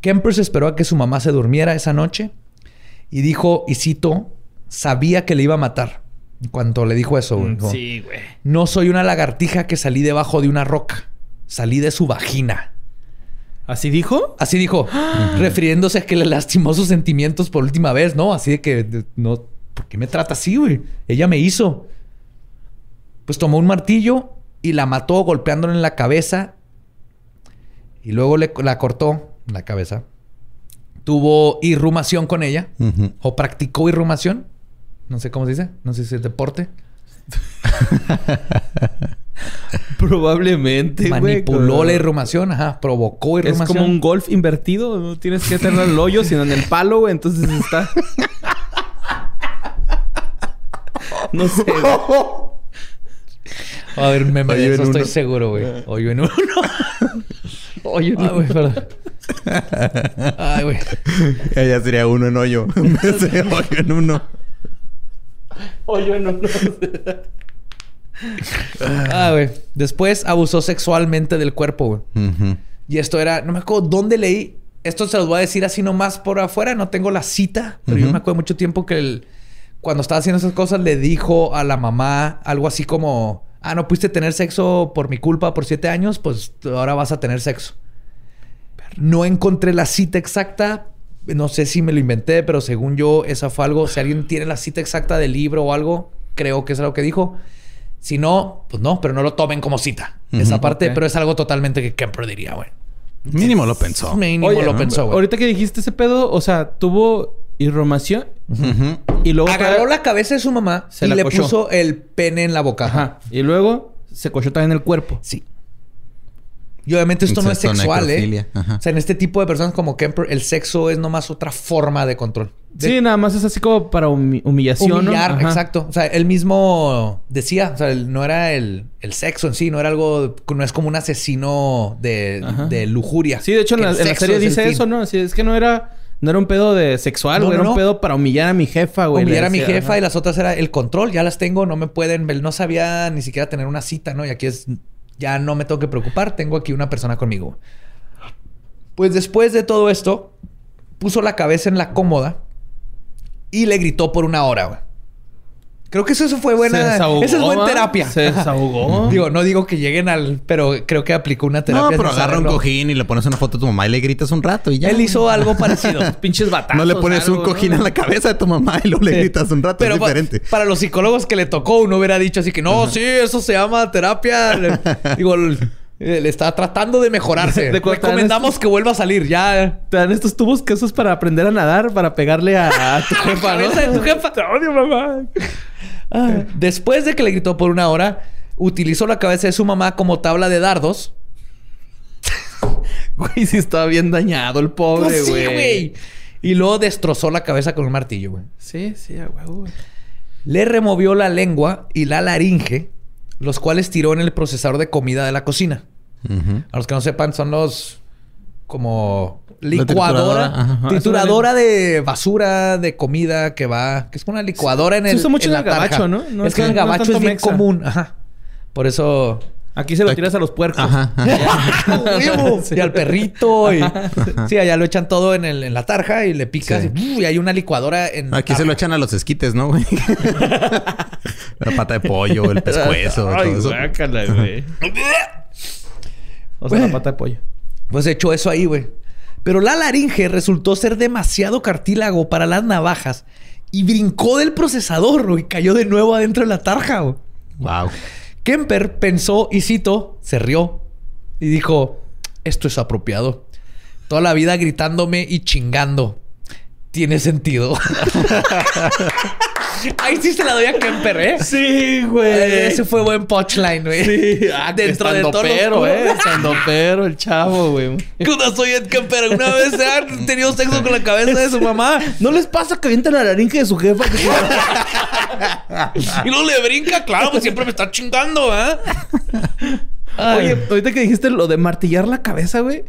Kemper esperó a que su mamá se durmiera esa noche y dijo, y cito, sabía que le iba a matar. Cuando le dijo eso, güey. Mm, sí, güey. No soy una lagartija que salí debajo de una roca. Salí de su vagina. ¿Así dijo? Así dijo, refiriéndose a que le lastimó sus sentimientos por última vez, ¿no? Así de que, no, ¿por qué me trata así, güey? Ella me hizo. Pues tomó un martillo y la mató golpeándola en la cabeza y luego le, la cortó la cabeza. Tuvo irrumación con ella o practicó irrumación. No sé cómo se dice. No sé si es deporte. Probablemente. Manipuló la irrumación, ajá. Provocó irrumación. Es como un golf invertido. No tienes que tener el hoyo, sino en el palo, güey. Entonces está. no sé. A ver, me de eso estoy seguro, güey. Hoyo en uno. hoyo en uno. güey, perdón. Ay, güey. Ya sería uno en hoyo. hoyo en uno. Hoyo en uno. ah, güey. Después abusó sexualmente del cuerpo, güey. Y esto era, no me acuerdo dónde leí. Esto se los voy a decir así nomás por afuera. No tengo la cita, pero yo me acuerdo mucho tiempo que el, cuando estaba haciendo esas cosas le dijo a la mamá algo así como: Ah, no pudiste tener sexo por mi culpa por siete años, pues ahora vas a tener sexo. No encontré la cita exacta. No sé si me lo inventé, pero según yo, esa fue algo. Si alguien tiene la cita exacta del libro o algo, creo que es lo que dijo. Si no, pues no, pero no lo tomen como cita. esa parte, pero es algo totalmente que Kemper diría, güey. Mínimo lo pensó. Mínimo lo pensó, güey. Ahorita que dijiste ese pedo, o sea, tuvo irromación y luego agarró la cabeza de su mamá y le puso el pene en la boca. Ajá. Y luego se cochó también el cuerpo. Sí. Y obviamente esto no es sexual, ¿eh? O sea, en este tipo de personas como Kemper, el sexo es nomás otra forma de control. Sí, nada más es así como para humillación. Humillar, exacto. O sea, él mismo decía, o sea, no era el, sexo en sí, no era algo, no es como un asesino de, lujuria. Sí, de hecho en la, serie dice eso, ¿no? Sí, es que no era... No era un pedo de sexual, güey. era un pedo para humillar a mi jefa, güey. Humillar a mi jefa y las otras era el control. Ya las tengo, no me pueden... No sabía ni siquiera tener una cita, ¿no? Y aquí es... Ya no me tengo que preocupar. Tengo aquí una persona conmigo. Pues después de todo esto, puso la cabeza en la cómoda y le gritó por una hora, güey. Creo que eso, eso fue buena. Se desahogó, esa es buena terapia. Se desahogó. digo, no digo que lleguen al. Pero creo que aplicó una terapia. No, pero agarra un cojín y le pones una foto a tu mamá y le gritas un rato y ya. Él hizo algo parecido. Pinches batazos. No le pones un cojín en la cabeza de tu mamá y luego le gritas un rato. Pero es diferente. Para los psicólogos que le tocó, uno hubiera dicho así que no, sí, eso se llama terapia. digo, eh, le está tratando de mejorarse. Recomendamos que vuelva a salir. Ya. Te dan estos tubos que eso es para aprender a nadar, para pegarle a, tu jefa, ¿no? de tu jefa. Te odio, mamá. Ah, después de que le gritó por una hora, utilizó la cabeza de su mamá como tabla de dardos. güey, sí estaba bien dañado el pobre, pues güey. sí, güey. Y luego destrozó la cabeza con un martillo, güey. Sí, sí, güey. Le removió la lengua y la laringe, los cuales tiró en el procesador de comida de la cocina. A los que no sepan, son los como licuadora, trituradora, de basura, de comida que va, que es como una licuadora en el. Se usa mucho en, el gabacho, ¿no? Es que en el gabacho es bien común. Ajá. Por eso. Aquí se lo tiras a los puercos. Ajá. y al perrito. Y... Sí, allá lo echan todo en, el, en la tarja y le picas. Y, hay una licuadora en. Aquí se lo echan a los esquites, ¿no, güey? la pata de pollo, el pescuezo. Ay, todo eso. güey. O sea, la pata de pollo. Pues echó eso ahí, güey. Pero la laringe resultó ser demasiado cartílago para las navajas y brincó del procesador y cayó de nuevo adentro de la tarja. Güey. Wow. Kemper pensó y cito, se rió y dijo: Esto es apropiado. Toda la vida gritándome y chingando. Tiene sentido. Ahí sí se la doy a Kemper, ¿eh? Sí, güey. Ese fue buen punchline, güey. Sí, ah, dentro de todo pero, eh. pero el chavo, güey. Cuando soy Ed Kemper, una vez se han tenido sexo con la cabeza de su mamá. ¿No les pasa que avientan la laringe de su jefa? y no le brinca, claro, pues siempre me está chingando, ¿eh? Oye, ahorita que dijiste lo de martillar la cabeza, güey.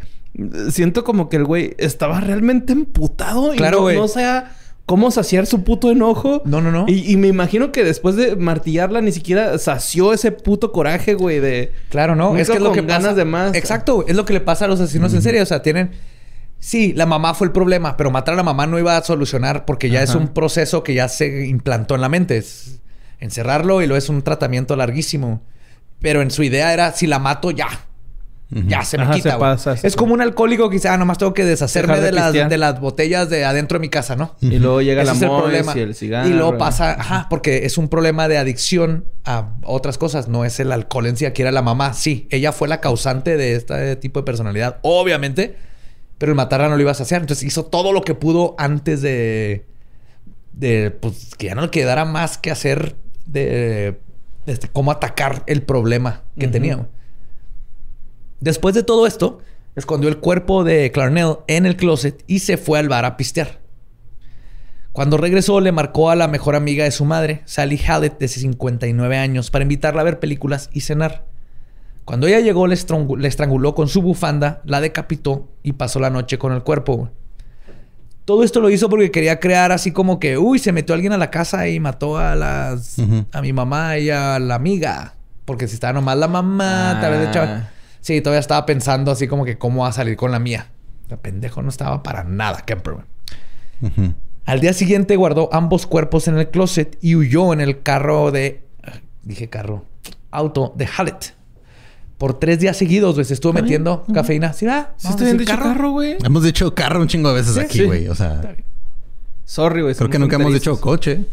Siento como que el güey estaba realmente emputado. Claro, y güey. no, sea cómo saciar su puto enojo. No, no, no. Y, me imagino que después de martillarla ni siquiera sació ese puto coraje, güey, de... Claro, no. Es que es lo que ganas de más. Exacto. Es lo que le pasa a los asesinos en serie. O sea, tienen... Sí, la mamá fue el problema, pero matar a la mamá no iba a solucionar porque ya es un proceso que ya se implantó en la mente. Es encerrarlo y lo es un tratamiento larguísimo. Pero en su idea era, si la mato, ya. Ya se me quita. es como un alcohólico que dice, ah, nomás tengo que deshacerme de, las, de, las, botellas de adentro de mi casa, ¿no? Y luego llega la problema. y el cigarro. Y luego pasa, ajá, porque es un problema de adicción a otras cosas. No es el alcohol en sí, aquí era la mamá. Sí, ella fue la causante de este tipo de personalidad, obviamente. Pero el matarla no lo ibas a hacer. Entonces hizo todo lo que pudo antes de. de pues que ya no le quedara más que hacer de. Este, cómo atacar el problema que tenía. Después de todo esto, escondió el cuerpo de Clarnell en el closet y se fue al bar a pistear. Cuando regresó, le marcó a la mejor amiga de su madre, Sally Hallett, de 59 años, para invitarla a ver películas y cenar. Cuando ella llegó, le, estranguló con su bufanda, la decapitó y pasó la noche con el cuerpo. Todo esto lo hizo porque quería crear así como que, uy, se metió alguien a la casa y mató a las a mi mamá y a la amiga. Porque si estaba nomás la mamá, tal vez echaba. Sí, todavía estaba pensando así como que cómo va a salir con la mía. El pendejo no estaba para nada, Kemper. Al día siguiente guardó ambos cuerpos en el closet y huyó en el carro de. Dije carro. Auto de Hallett. Por tres días seguidos, güey. Se estuvo metiendo cafeína. ¿Sí, va? ¿Sí estoy dicho carro, güey? Hemos dicho carro un chingo de veces aquí, güey. O sea... Sorry, güey. Creo que nunca hemos dicho coche.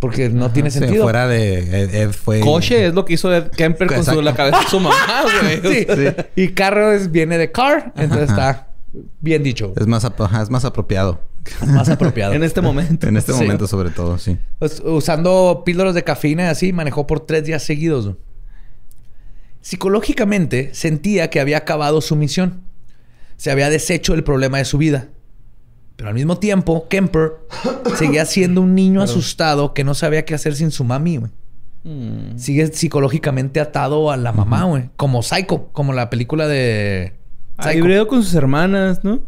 Porque no tiene sentido. fuera de Ed, fue. Coche es lo que hizo Ed Kemper con su, la cabeza de su mamá, güey. sí. Y carro viene de car. Entonces está bien dicho. Es más, es más apropiado. Más apropiado. en este momento. En este momento, sobre todo, sí. Pues, usando píldoras de cafeína y así, manejó por tres días seguidos. Psicológicamente, sentía que había acabado su misión. Se había deshecho el problema de su vida. Pero al mismo tiempo, Kemper seguía siendo un niño asustado que no sabía qué hacer sin su mami, güey. Mm. Sigue psicológicamente atado a la mamá, güey. Como Psycho, como la película de... Psycho. con sus hermanas, ¿no?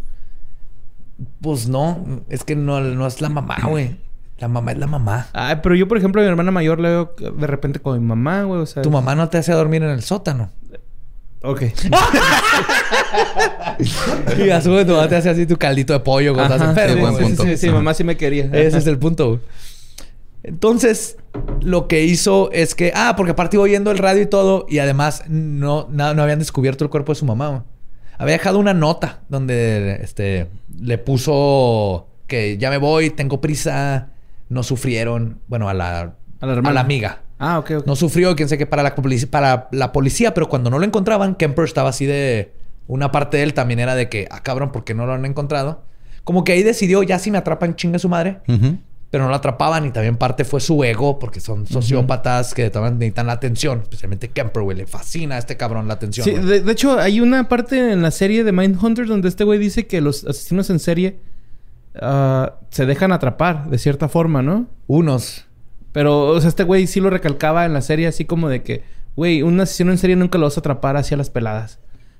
Pues no, es que no, no es la mamá, güey. La mamá es la mamá. Ay, pero yo, por ejemplo, a mi hermana mayor le veo de repente con mi mamá, güey. O sea, tu mamá no te hace dormir en el sótano. Ok. y a su vez tu mamá te hace así tu caldito de pollo cuando estás enfermo. Sí, sí, sí, mamá sí me quería. Ese es el punto. Entonces, lo que hizo es que... Ah, porque aparte iba oyendo el radio y todo. Y además no, no, habían descubierto el cuerpo de su mamá. Había dejado una nota donde este, le puso que ya me voy, tengo prisa. No sufrieron. Bueno, a la, a la, a la amiga. Ah, ok, ok. No sufrió, quién sé qué, para la, para la policía, pero cuando no lo encontraban, Kemper estaba así de. Una parte de él también era de que, ah, cabrón, ¿por qué no lo han encontrado? Como que ahí decidió, ya si me atrapan, chinga su madre. Pero no lo atrapaban y también parte fue su ego, porque son sociópatas que también necesitan la atención. Especialmente Kemper, güey. Le fascina a este cabrón la atención. Sí, de, hecho, hay una parte en la serie de Mindhunter donde este güey dice que los asesinos en serie ah, se dejan atrapar de cierta forma, ¿no? Unos. Pero, o sea, este güey sí lo recalcaba en la serie así como de que, güey, un asesino en serie nunca lo vas a atrapar hacia las peladas.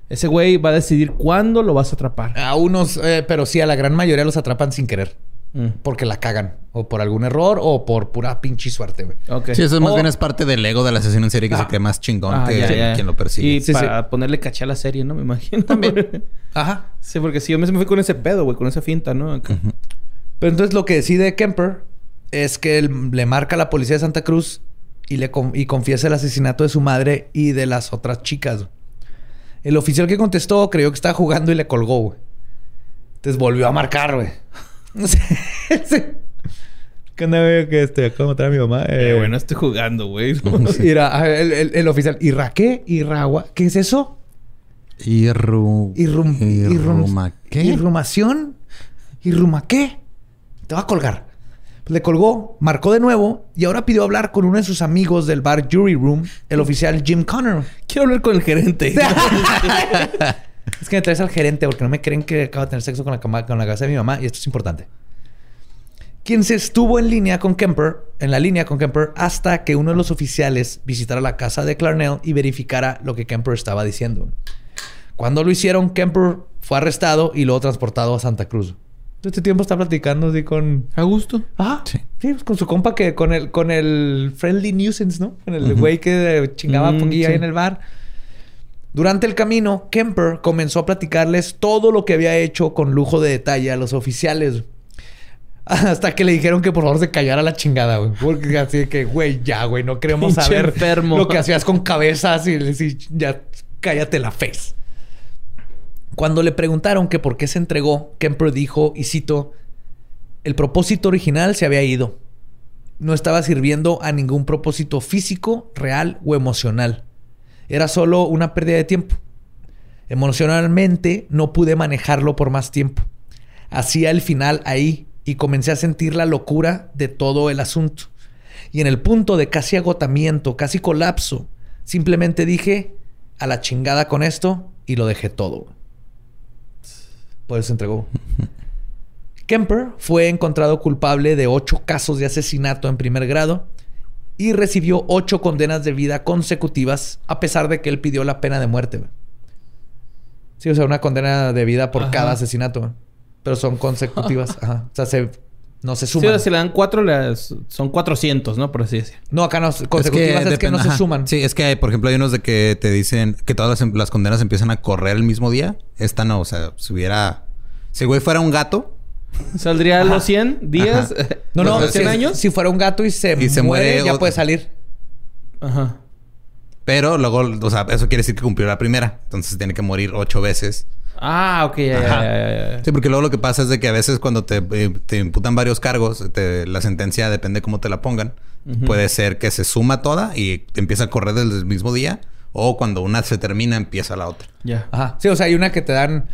Ese güey va a decidir cuándo lo vas a atrapar. A unos, eh, pero sí, a la gran mayoría los atrapan sin querer. Mm. Porque la cagan. O por algún error o por pura pinche suerte, güey. Sí, eso más bien es parte del ego del asesino en serie que se ah. cree más chingón ah, que quien lo persigue. Y para ponerle caché a la serie, ¿no? Me imagino. También. Ajá. Sí, porque si yo me fui con ese pedo, güey, con esa finta, ¿no? Pero entonces lo que decide Kemper es que él le marca a la policía de Santa Cruz y le y confiesa el asesinato de su madre y de las otras chicas. El oficial que contestó creyó que estaba jugando y le colgó, güey. Entonces volvió a marcar, güey. ¿Qué onda, güey? Que este, ¿Cómo trae mi mamá? Eh, eh, bueno, estoy jugando, güey. Mira, el, oficial. ¿Irra qué? ¿Irragua? ¿Qué es eso? Irru... Irrum... Irruma... ¿Qué? ¿Irrumación? ¿Irruma qué? Te va a colgar. Le colgó, marcó de nuevo y ahora pidió hablar con uno de sus amigos del bar Jury Room, el oficial Jim Connor. Quiero hablar con el gerente. es que me traes al gerente porque no me creen que acaba de tener sexo con la, con la casa de mi mamá y esto es importante. Quien se estuvo en línea con Kemper, en la línea con Kemper, hasta que uno de los oficiales visitara la casa de Clarnell y verificara lo que Kemper estaba diciendo. Cuando lo hicieron, Kemper fue arrestado y luego transportado a Santa Cruz. Este tiempo está platicando así con... ¿A gusto? Ah, sí. Sí, pues con su compa que... Con el, con el Friendly Nuisance, ¿no? Con el güey que chingaba mm, ahí en el bar. Durante el camino, Kemper comenzó a platicarles todo lo que había hecho con lujo de detalle a los oficiales. Hasta que le dijeron que por favor se callara la chingada, güey. Porque así que, güey, ya, güey, no queremos saber lo que hacías con cabezas y, y ya cállate la face. Cuando le preguntaron que por qué se entregó, Kemper dijo, y cito, el propósito original se había ido. No estaba sirviendo a ningún propósito físico, real o emocional. Era solo una pérdida de tiempo. Emocionalmente no pude manejarlo por más tiempo. Hacía el final ahí y comencé a sentir la locura de todo el asunto. Y en el punto de casi agotamiento, casi colapso, simplemente dije, a la chingada con esto y lo dejé todo. Por eso se entregó. Kemper fue encontrado culpable de ocho casos de asesinato en primer grado y recibió ocho condenas de vida consecutivas a pesar de que él pidió la pena de muerte. Sí, o sea, una condena de vida por cada asesinato. Pero son consecutivas. Ajá. O sea, se, no se suman. Sí, si le dan cuatro, son 400, ¿no? Por así decirlo. No, acá no. Consecutivas es que, no se suman. Sí, es que, por ejemplo, hay unos de que te dicen que todas las, las, condenas empiezan a correr el mismo día. Esta no. O sea, si hubiera... Si güey fuera un gato... ¿Saldría a los 100 días? No, no. 100 años? Si fuera un gato y se, y se muere, ya puede salir. Ajá. Pero luego, o sea, eso quiere decir que cumplió la primera. Entonces tiene que morir ocho veces Ah, ok, Sí, porque luego lo que pasa es de que a veces cuando te, eh, te imputan varios cargos, la sentencia depende de cómo te la pongan. Puede ser que se suma toda y empieza a correr desde el mismo día, o cuando una se termina, empieza la otra. Ya. Ajá. Sí, o sea, hay una que te dan.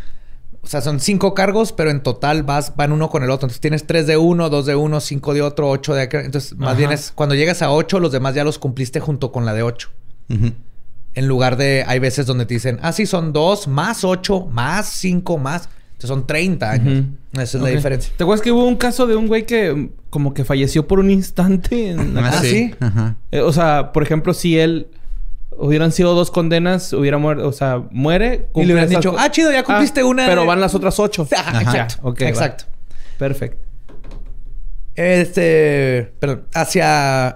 O sea, son cinco cargos, pero en total vas, van uno con el otro. Entonces tienes tres de uno, dos de uno, cinco de otro, ocho de aquel. Entonces, más bien es cuando llegas a ocho, los demás ya los cumpliste junto con la de ocho. En lugar de, hay veces donde te dicen, ah, sí, son dos, más ocho, más cinco, más. Entonces son 30 años. Esa es la diferencia. ¿Te acuerdas que hubo un caso de un güey que como que falleció por un instante? En la... Ah, sí. Eh, o sea, por ejemplo, si él hubieran sido dos condenas, hubiera muerto, o sea, muere. Y le hubieran dicho, ah, chido, ya cumpliste ah, una. Pero van las otras ocho. exacto. exacto. Perfecto. Este, perdón, hacia.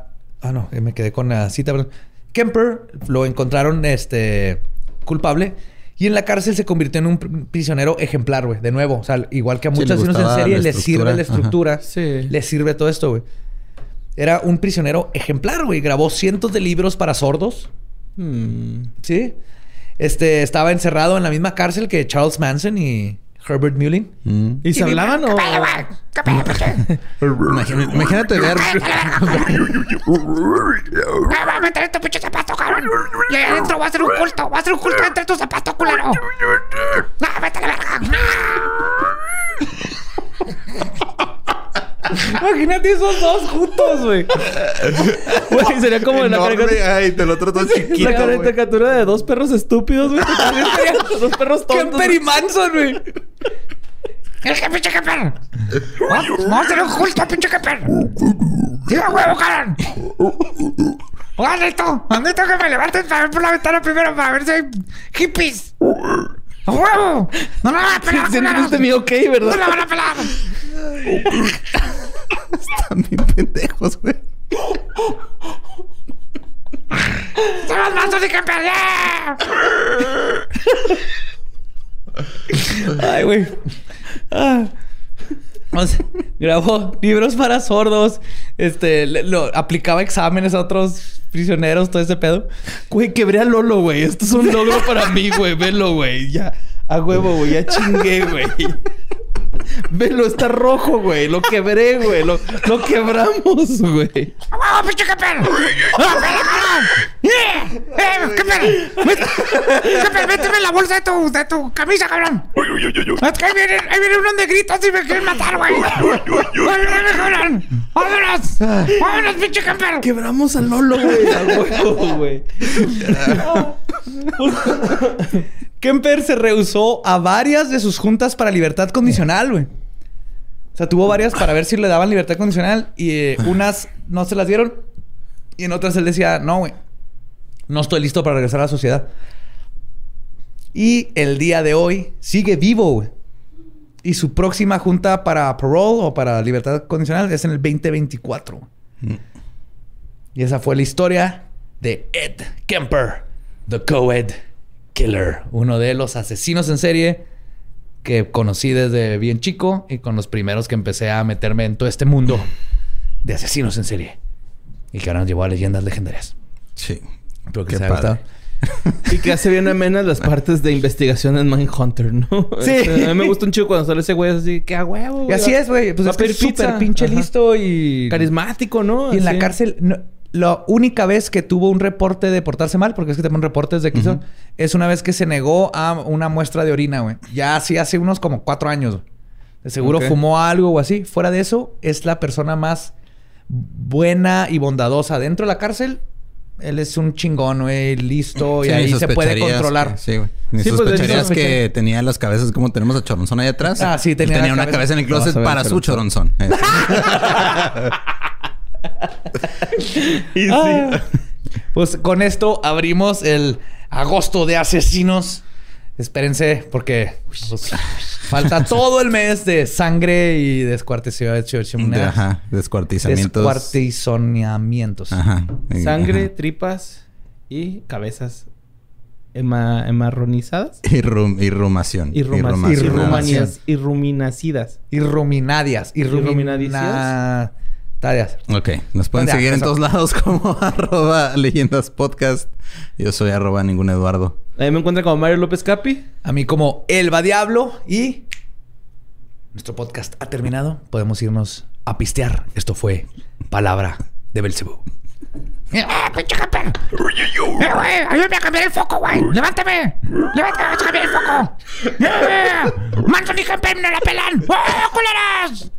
Ah, no, me quedé con la cita, perdón. Kemper lo encontraron este, culpable y en la cárcel se convirtió en un prisionero ejemplar, güey. De nuevo, o sea, igual que a muchos sí, en serie les sirve la estructura, sí. les sirve todo esto, güey. Era un prisionero ejemplar, güey. Grabó cientos de libros para sordos. Hmm. Sí. Este, estaba encerrado en la misma cárcel que Charles Manson y Herbert Mullin. Mm. ¿Y, se hablaban o...? Imagínate ver... ¡Me va a meter este pinche zapato, cabrón! Y ahí adentro va a ser un culto. Va a ser un culto entre tus zapatos, culero. ¡No, vete a la verga! Imagínate esos dos juntos, güey. Güey, sería como la caricatura. Ay, te lo trato chiquito. La caricatura de dos perros estúpidos, güey. dos perros tontos. Kemper y Manson, güey. ¡Es que pinche Kemper! ¡Vamos a hacer un culto, pinche Kemper! ¡Tira huevo, cabrón! ¡Órale, ¡Maldito que me levanten para ver por la ventana primero para ver si hay hippies! ¡A huevo! ¡No la van a pelar! Sientes mi ok, ¿verdad? ¡No la van a pelar! Están bien pendejos, güey. ¡Se van más de que Ay, güey. Ah. grabó libros para sordos. Este, lo, aplicaba exámenes a otros prisioneros, todo ese pedo. Güey, quebré a Lolo, güey. Esto es un logro para mí, güey. Velo, güey. Ya, a huevo, güey. Ya chingué, güey. Velo, está rojo, güey. Lo quebré, güey. Lo, lo quebramos, güey. ¡Vamos, pinche Kepper! ¡Qué ¡Kepper, méteme la bolsa de tu, de tu camisa, cabrón! Es que ahí viene, ahí viene unos negritos y me quieren matar, güey. cabrón! ¡Vámonos! ¡Vámonos, pinche camper! Quebramos al Lolo, güey. A huevo, güey. Kemper se rehusó a varias de sus juntas para libertad condicional, güey. O sea, tuvo varias para ver si le daban libertad condicional y eh, unas no se las dieron y en otras él decía, no, güey, no estoy listo para regresar a la sociedad. Y el día de hoy sigue vivo, güey. Y su próxima junta para parole o para libertad condicional es en el 2024. Mm. Y esa fue la historia de Ed Kemper, the co-ed killer, uno de los asesinos en serie que conocí desde bien chico y con los primeros que empecé a meterme en todo este mundo de asesinos en serie y que ahora nos llevó a leyendas legendarias. Sí. Espero que Qué gustado. Y que hace bien amenas las partes de investigación en Mindhunter, ¿no? Sí. Este, a mí me gusta un chico cuando sale ese güey así, que a huevo, Y así es, güey. Pues Va es súper pinche Ajá. listo y... Carismático, ¿no? Y en la cárcel, no- la única vez que tuvo un reporte de portarse mal, porque es que te ponen reportes de que hizo, es una vez que se negó a una muestra de orina, güey. Ya así hace unos como cuatro años. güey. De seguro fumó algo o así. Fuera de eso, es la persona más buena y bondadosa. Dentro de la cárcel, él es un chingón, güey, listo. y ahí se puede controlar. que- sí, güey. Ni Sí, pues, sospecharías que tenía las cabezas como tenemos a Choronzón ahí atrás. Ah, sí, Él tenía una cabeza- cabeza en el closet para su Choronzón. Y sí. Ah. Pues con esto abrimos el agosto de asesinos. Espérense, porque pues, falta todo el mes de sangre y descuartización. de- Ajá, descuartizamientos. Descuartizonamientos. Ajá. Sangre, ajá. tripas y cabezas ema- emarronizadas. Y, rum- y rumación. Y, rumas- rumación. y, rumación. rumanías- y ruminacidas. Irruminadias. Ok, nos pueden seguir en eso. todos lados como arroba leyendas podcast. Yo soy arroba ningún Eduardo. Ahí me encuentran como Mario López Capi. A mí como Elba Diablo y nuestro podcast ha terminado. Podemos irnos a pistear. Esto fue Palabra de Belcebú. ¡Ah, pinche camper! ¡Eh, güey! ¡Ayúdame a cambiar el foco, güey! ¡Levántame! ¡Levántame! ¡Vamos a cambiar el foco! ¡Eh! ¡Manson y camper no la pelan! ¡Oh, culeras!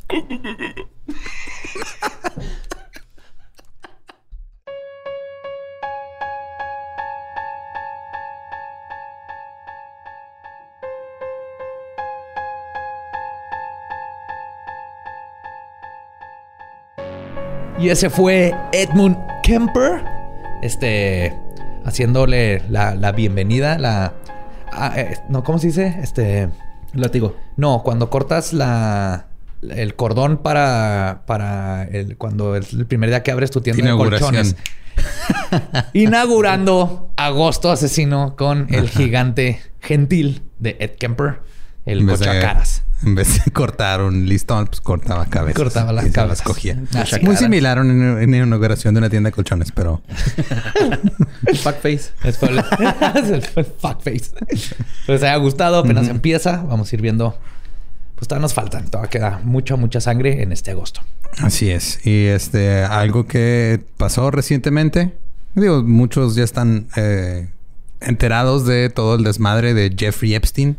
Y ese fue Edmund Kemper. Este. Haciéndole la, la bienvenida. La. ah, eh, no, ¿cómo se dice? Este. Látigo. No, cuando cortas la. El cordón para. Para el. Cuando es el primer día que abres tu tienda de colchones. Inaugurando Agosto Asesino con el gigante gentil de Ed Kemper. El cochacaras. En vez de cortar un listón, pues cortaba cabezas. Cortaba las Y cabezas. cogía. Así. Muy similar a una, una inauguración de una tienda de colchones, pero... Backface. Es el, es el fuckface. Les haya gustado, apenas empieza. Vamos a ir viendo. Pues todavía nos faltan. Todavía queda mucha, mucha sangre en este agosto. Así es. Y este, algo que pasó recientemente. Digo, muchos ya están eh, enterados de todo el desmadre de Jeffrey Epstein.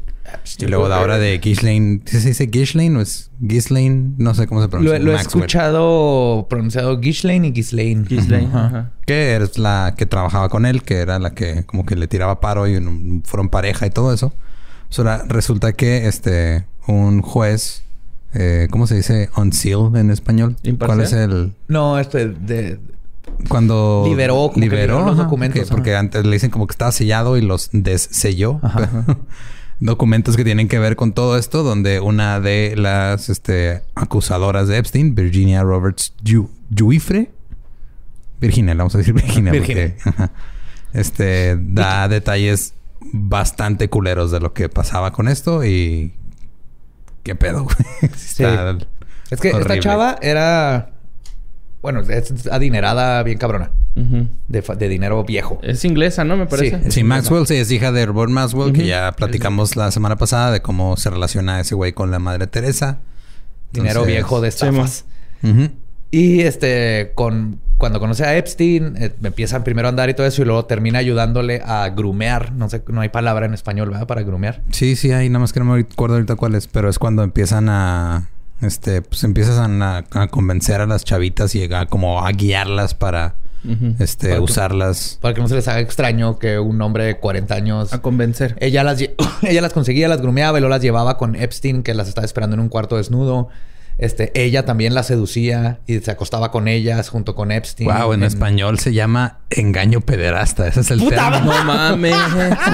Y luego de ahora de Ghislaine. ¿Sí ¿Se dice Ghislaine o es Ghislaine? No sé cómo se pronuncia. lo he escuchado pronunciado Ghislaine y Ghislaine. Ghislaine. Ajá. Ajá. Que es la que trabajaba con él, que era la que como que le tiraba paro y fueron pareja y todo eso. Ahora resulta que este un juez, eh, ¿cómo se dice? Unsealed en español. Imparcial. ¿Cuál es el No, este de... cuando Liberó, como que liberó los documentos, que- porque antes le dicen como que estaba sellado y los desselló. Ajá. Documentos que tienen que ver con todo esto, donde una de las este, acusadoras de Epstein, Virginia Roberts Ju- Juifre, Virginia, le vamos a decir Virginia, Virginia. porque este da detalles bastante culeros de lo que pasaba con esto y qué pedo, güey. Está Es que esta chava era... Bueno, es adinerada bien cabrona. Ujú. De, dinero viejo. Es inglesa, ¿no? Me parece. Sí. Sí, Maxwell sí es hija de Robert Maxwell, que Ujú. ya platicamos la semana pasada de cómo se relaciona ese güey con la madre Teresa. Dinero viejo de Sí, estafas. Ujú. Y este, con cuando conoce a Epstein, eh, empiezan primero a andar y todo eso, y luego termina ayudándole a grumear. No sé, no hay palabra en español, ¿verdad? Para grumear. Sí, sí, hay, nada más que no me acuerdo ahorita cuál es, pero es cuando empiezan a, este, pues empiezas a, a convencer a las chavitas y a, como a guiarlas para este, usarlas. para que no se les haga extraño que un hombre de 40 años. A convencer. Ella las, ella las conseguía, las grumeaba y luego las llevaba con Epstein, que las estaba esperando en un cuarto desnudo. Este, ella también la seducía y se acostaba con ellas junto con Epstein. Wow, en, español se llama engaño pederasta. Ese es el término. No mames.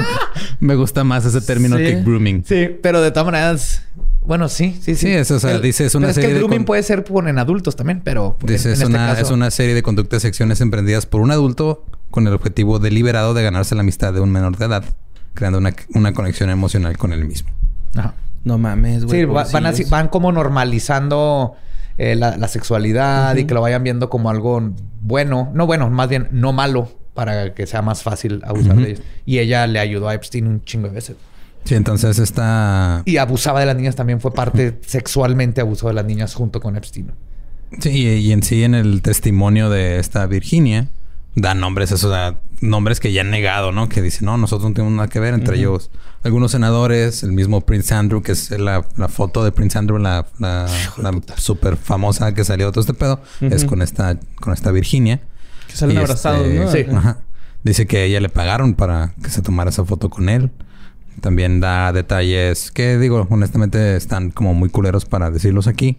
Me gusta más ese término que grooming. Sí, pero de todas maneras, bueno, sí, sí, sí. Sí, eso, o sea, dice, es una pero serie es que el grooming de... puede ser por en adultos también, pero... Dice, en, es, en este una, caso- es una serie de conductas y acciones emprendidas por un adulto con el objetivo deliberado de ganarse la amistad de un menor de edad, creando una, una conexión emocional con él mismo. Ajá. No mames, güey. Sí, va- van, así- van como normalizando eh, la, la sexualidad y que lo vayan viendo como algo bueno. No bueno, más bien no malo para que sea más fácil abusar de ellos. Y ella le ayudó a Epstein un chingo de veces. Sí, entonces esta... Y abusaba de las niñas también. Fue parte sexualmente abusó de las niñas junto con Epstein. Sí, y, en sí en el testimonio de esta Virginia da nombres, esos nombres que ya han negado, ¿no? Que dicen, no, nosotros no tenemos nada que ver, entre ellos algunos senadores, el mismo Prince Andrew, que es la, la foto de Prince Andrew, la, la, la súper famosa que salió de todo este pedo, es con esta, con esta Virginia. Que salen Y abrazados, este, ¿no? Sí. Ajá. Ajá. Dice que a ella le pagaron para que se tomara esa foto con él. También da detalles que, digo, honestamente están como muy culeros para decirlos aquí.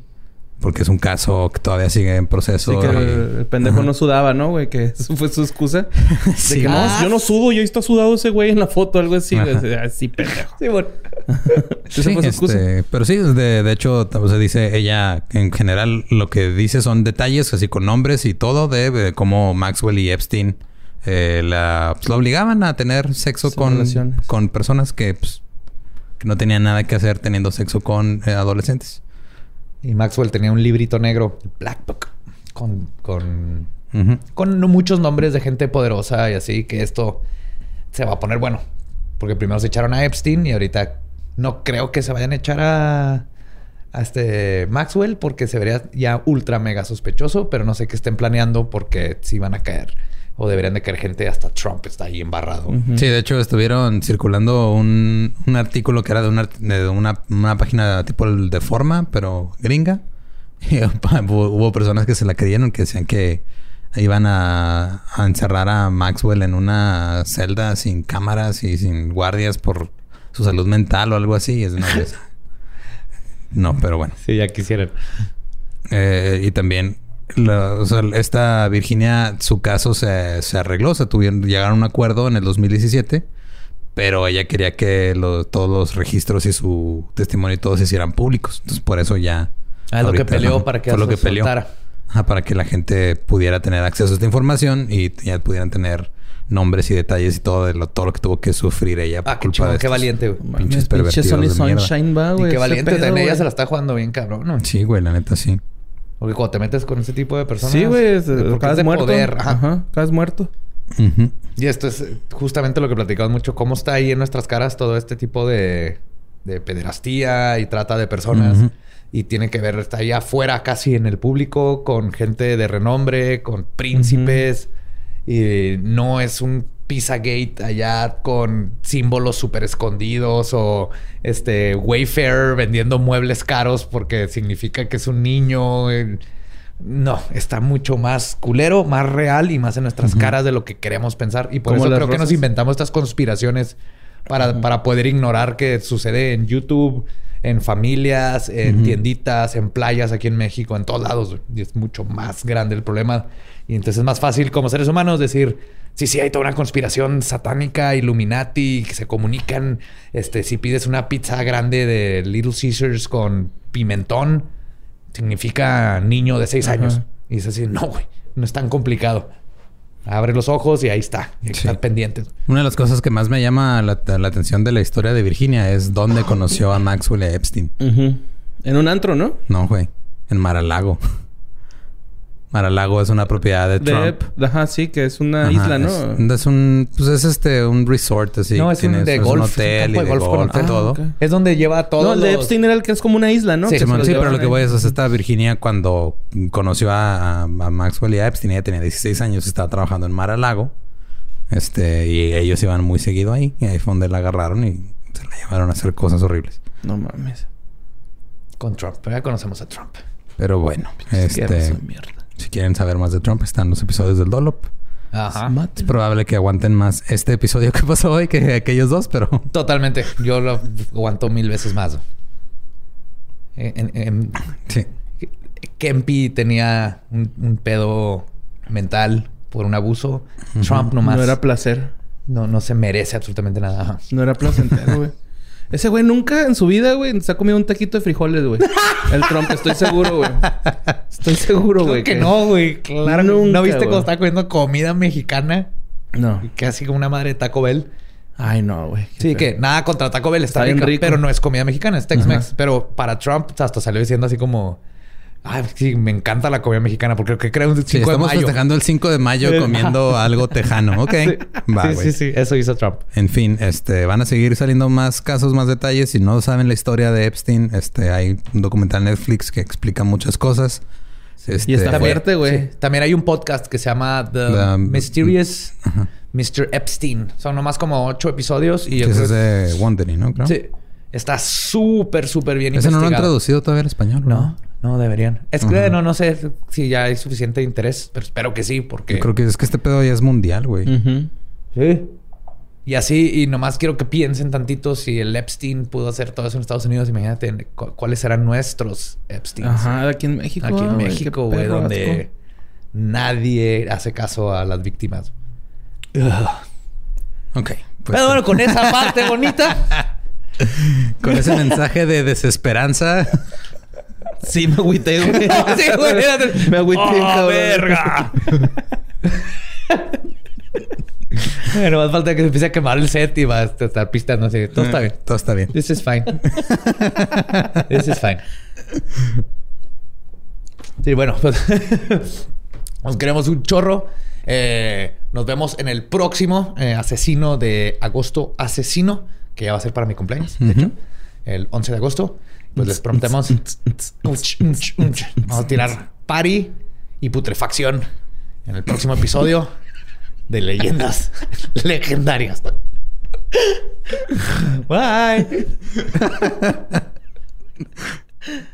Porque es un caso que todavía sigue en proceso. Sí, que y- el, el pendejo Ajá. no sudaba, ¿no, güey? Que eso fue su excusa. De Sí. que no, yo no sudo, yo está sudado ese güey en la foto, algo así. Ajá. güey. Ah, Sí, pendejo. Sí, bueno. Esa Sí, fue su excusa. este, pero sí, de, de hecho, o sea, dice ella, en general, lo que dice son detalles, así con nombres y todo, de, de cómo Maxwell y Epstein eh, la, pues, la obligaban a tener sexo Sí, con, relaciones. con personas que, pues, que no tenían nada que hacer teniendo sexo con eh, adolescentes. Y Maxwell tenía un librito negro, Black Book, con, con, con muchos nombres de gente poderosa y así, que esto se va a poner bueno. Porque primero se echaron a Epstein y ahorita no creo que se vayan a echar a, a este Maxwell porque se vería ya ultra mega sospechoso, pero no sé qué estén planeando porque si van a caer o deberían de caer gente, hasta Trump está ahí embarrado. Sí, de hecho estuvieron circulando un, un artículo que era de una, de una, una página tipo el de forma, pero gringa. Y hubo, hubo personas que se la creyeron, que decían que iban a, a encerrar a Maxwell en una celda sin cámaras y sin guardias por su salud mental o algo así. Es una. No, pero bueno. Sí, ya quisieran. Eh, y también, la- o sea, esta Virginia, su caso se, se arregló, se tuvieron, llegaron a un acuerdo en el 2017, pero ella quería que lo- todos los registros y su testimonio y todo se hicieran públicos. Entonces, por eso ya. Ah, lo que peleó para que fue lo que peleó. para que la gente pudiera tener acceso a esta información y ya pudieran tener nombres y detalles y todo de lo, todo lo que tuvo que sufrir ella por Ah, qué culpa chingón, de qué estos valiente, güey. Pinches pinche pervertidos Sonny de mierda. Sunshine va, Y güey. qué valiente. pedo, ella se la está jugando bien, cabrón. ¿no? Sí, güey, la neta sí. Porque cuando te metes con ese tipo de personas... Sí, güey. es- porque es muerto. poder, ajá. Ajá. Acabas muerto. Y esto es justamente lo que platicamos mucho. Cómo está ahí en nuestras caras todo este tipo de, de pederastía y trata de personas. Y tiene que ver, está ahí afuera casi en el público con gente de renombre, con príncipes. Y no es un Pizzagate allá con símbolos súper escondidos o este Wayfair vendiendo muebles caros porque significa que es un niño. eh, No, está mucho más culero, más real y más en nuestras caras de lo que queremos pensar. Y por eso creo que nos inventamos estas conspiraciones para, para poder ignorar que sucede en YouTube, en familias, en tienditas, en playas aquí en México, en todos lados. Y es mucho más grande el problema. Y entonces es más fácil como seres humanos decir, sí, sí, hay toda una conspiración satánica, Illuminati, que se comunican. Este, si pides una pizza grande de Little Caesars con pimentón, significa niño de seis Ajá. años. Y es así, no, güey, no es tan complicado. Abre los ojos y ahí está. Y Sí. estar pendientes. Una de las cosas que más me llama la, la atención de la historia de Virginia es dónde conoció a Maxwell Epstein. En un antro, ¿no? No, güey. En Maralago. Maralago es una propiedad de De, Trump. ajá, sí, que es una Ajá, isla, ¿no? Es, es un... Pues es este... Un resort así. No, es un Tienes- de es golf, Un es un hotel y campo de de golf golf, con y hotel. todo. Ah. Es donde lleva todo. no, el de Epstein era el que es como una isla, ¿no? Sí, pero lo que voy es, o sea, esta Virginia cuando conoció a, a- a Maxwell y a Epstein, ella tenía 16 años, estaba trabajando en Mar-a-Lago. Este, y ellos iban muy seguido ahí. Y ahí fue donde la agarraron y se la llevaron a hacer cosas horribles. No mames. Con Trump. Pero ya conocemos a Trump. Pero bueno, este, si quieren saber más de Trump, están los episodios del Dolop. Ajá. Es probable que aguanten más este episodio que pasó hoy que aquellos dos, pero... Totalmente. Yo lo aguanto mil veces más. sí. Kempi tenía un, pedo mental por un abuso. Trump nomás... No era placer. No, no se merece absolutamente nada. No era placentero, güey. Ese güey nunca en su vida, güey, se ha comido un taquito de frijoles, güey. El Trump, estoy seguro, güey. Estoy seguro, güey. que, no, güey. Claro. ¿No viste cómo está comiendo comida mexicana? No. Que así como una madre de Taco Bell. Ay, no, güey. Sí, que nada contra Taco Bell. Está, bien rico. Pero no es comida mexicana, es Tex-Mex. Pero para Trump hasta salió diciendo así como... Ay, sí, me encanta la comida mexicana porque creo que crea un 5 sí, estamos festejando el 5 de mayo comiendo algo tejano. Ok. Sí. sí, sí, Eso hizo Trump. En fin, este, van a seguir saliendo más casos, más detalles. Si no saben la historia de Epstein, este, hay un documental Netflix que explica muchas cosas. y está este, fuerte, güey. También hay un podcast que se llama The, Mysterious Mr. Epstein. Son nomás como ocho episodios. y es de Wondering, ¿no? Sí. Está súper, súper bien Ese no lo han traducido todavía al español, ¿no? No, deberían. Es que no, no sé si ya hay suficiente interés, pero espero que sí, porque. Yo creo que es que este pedo ya es mundial, güey. Sí. Y así, y nomás quiero que piensen tantito si el Epstein pudo hacer todo eso en Estados Unidos. Imagínate cuáles serán nuestros Epstein. Ajá, aquí en México. Aquí en México, güey, donde nadie hace caso a las víctimas. Ok. Pues Pero bueno, con esa parte bonita. Con ese mensaje de desesperanza. Sí, me agüité, güey. sí, güey. Me agüité, oh, verga! bueno, más falta que se empiece a quemar el set y va a estar pistando así. Todo está bien. Todo está bien. This is fine. This is fine. Sí, bueno. Pues, nos queremos un chorro. Eh, nos vemos en el próximo eh, asesino de agosto asesino, que ya va a ser para mi cumpleaños, de hecho, el 11 de agosto pues les prometemos. Vamos a tirar pari y putrefacción en el próximo episodio de Leyendas Legendarias. Bye.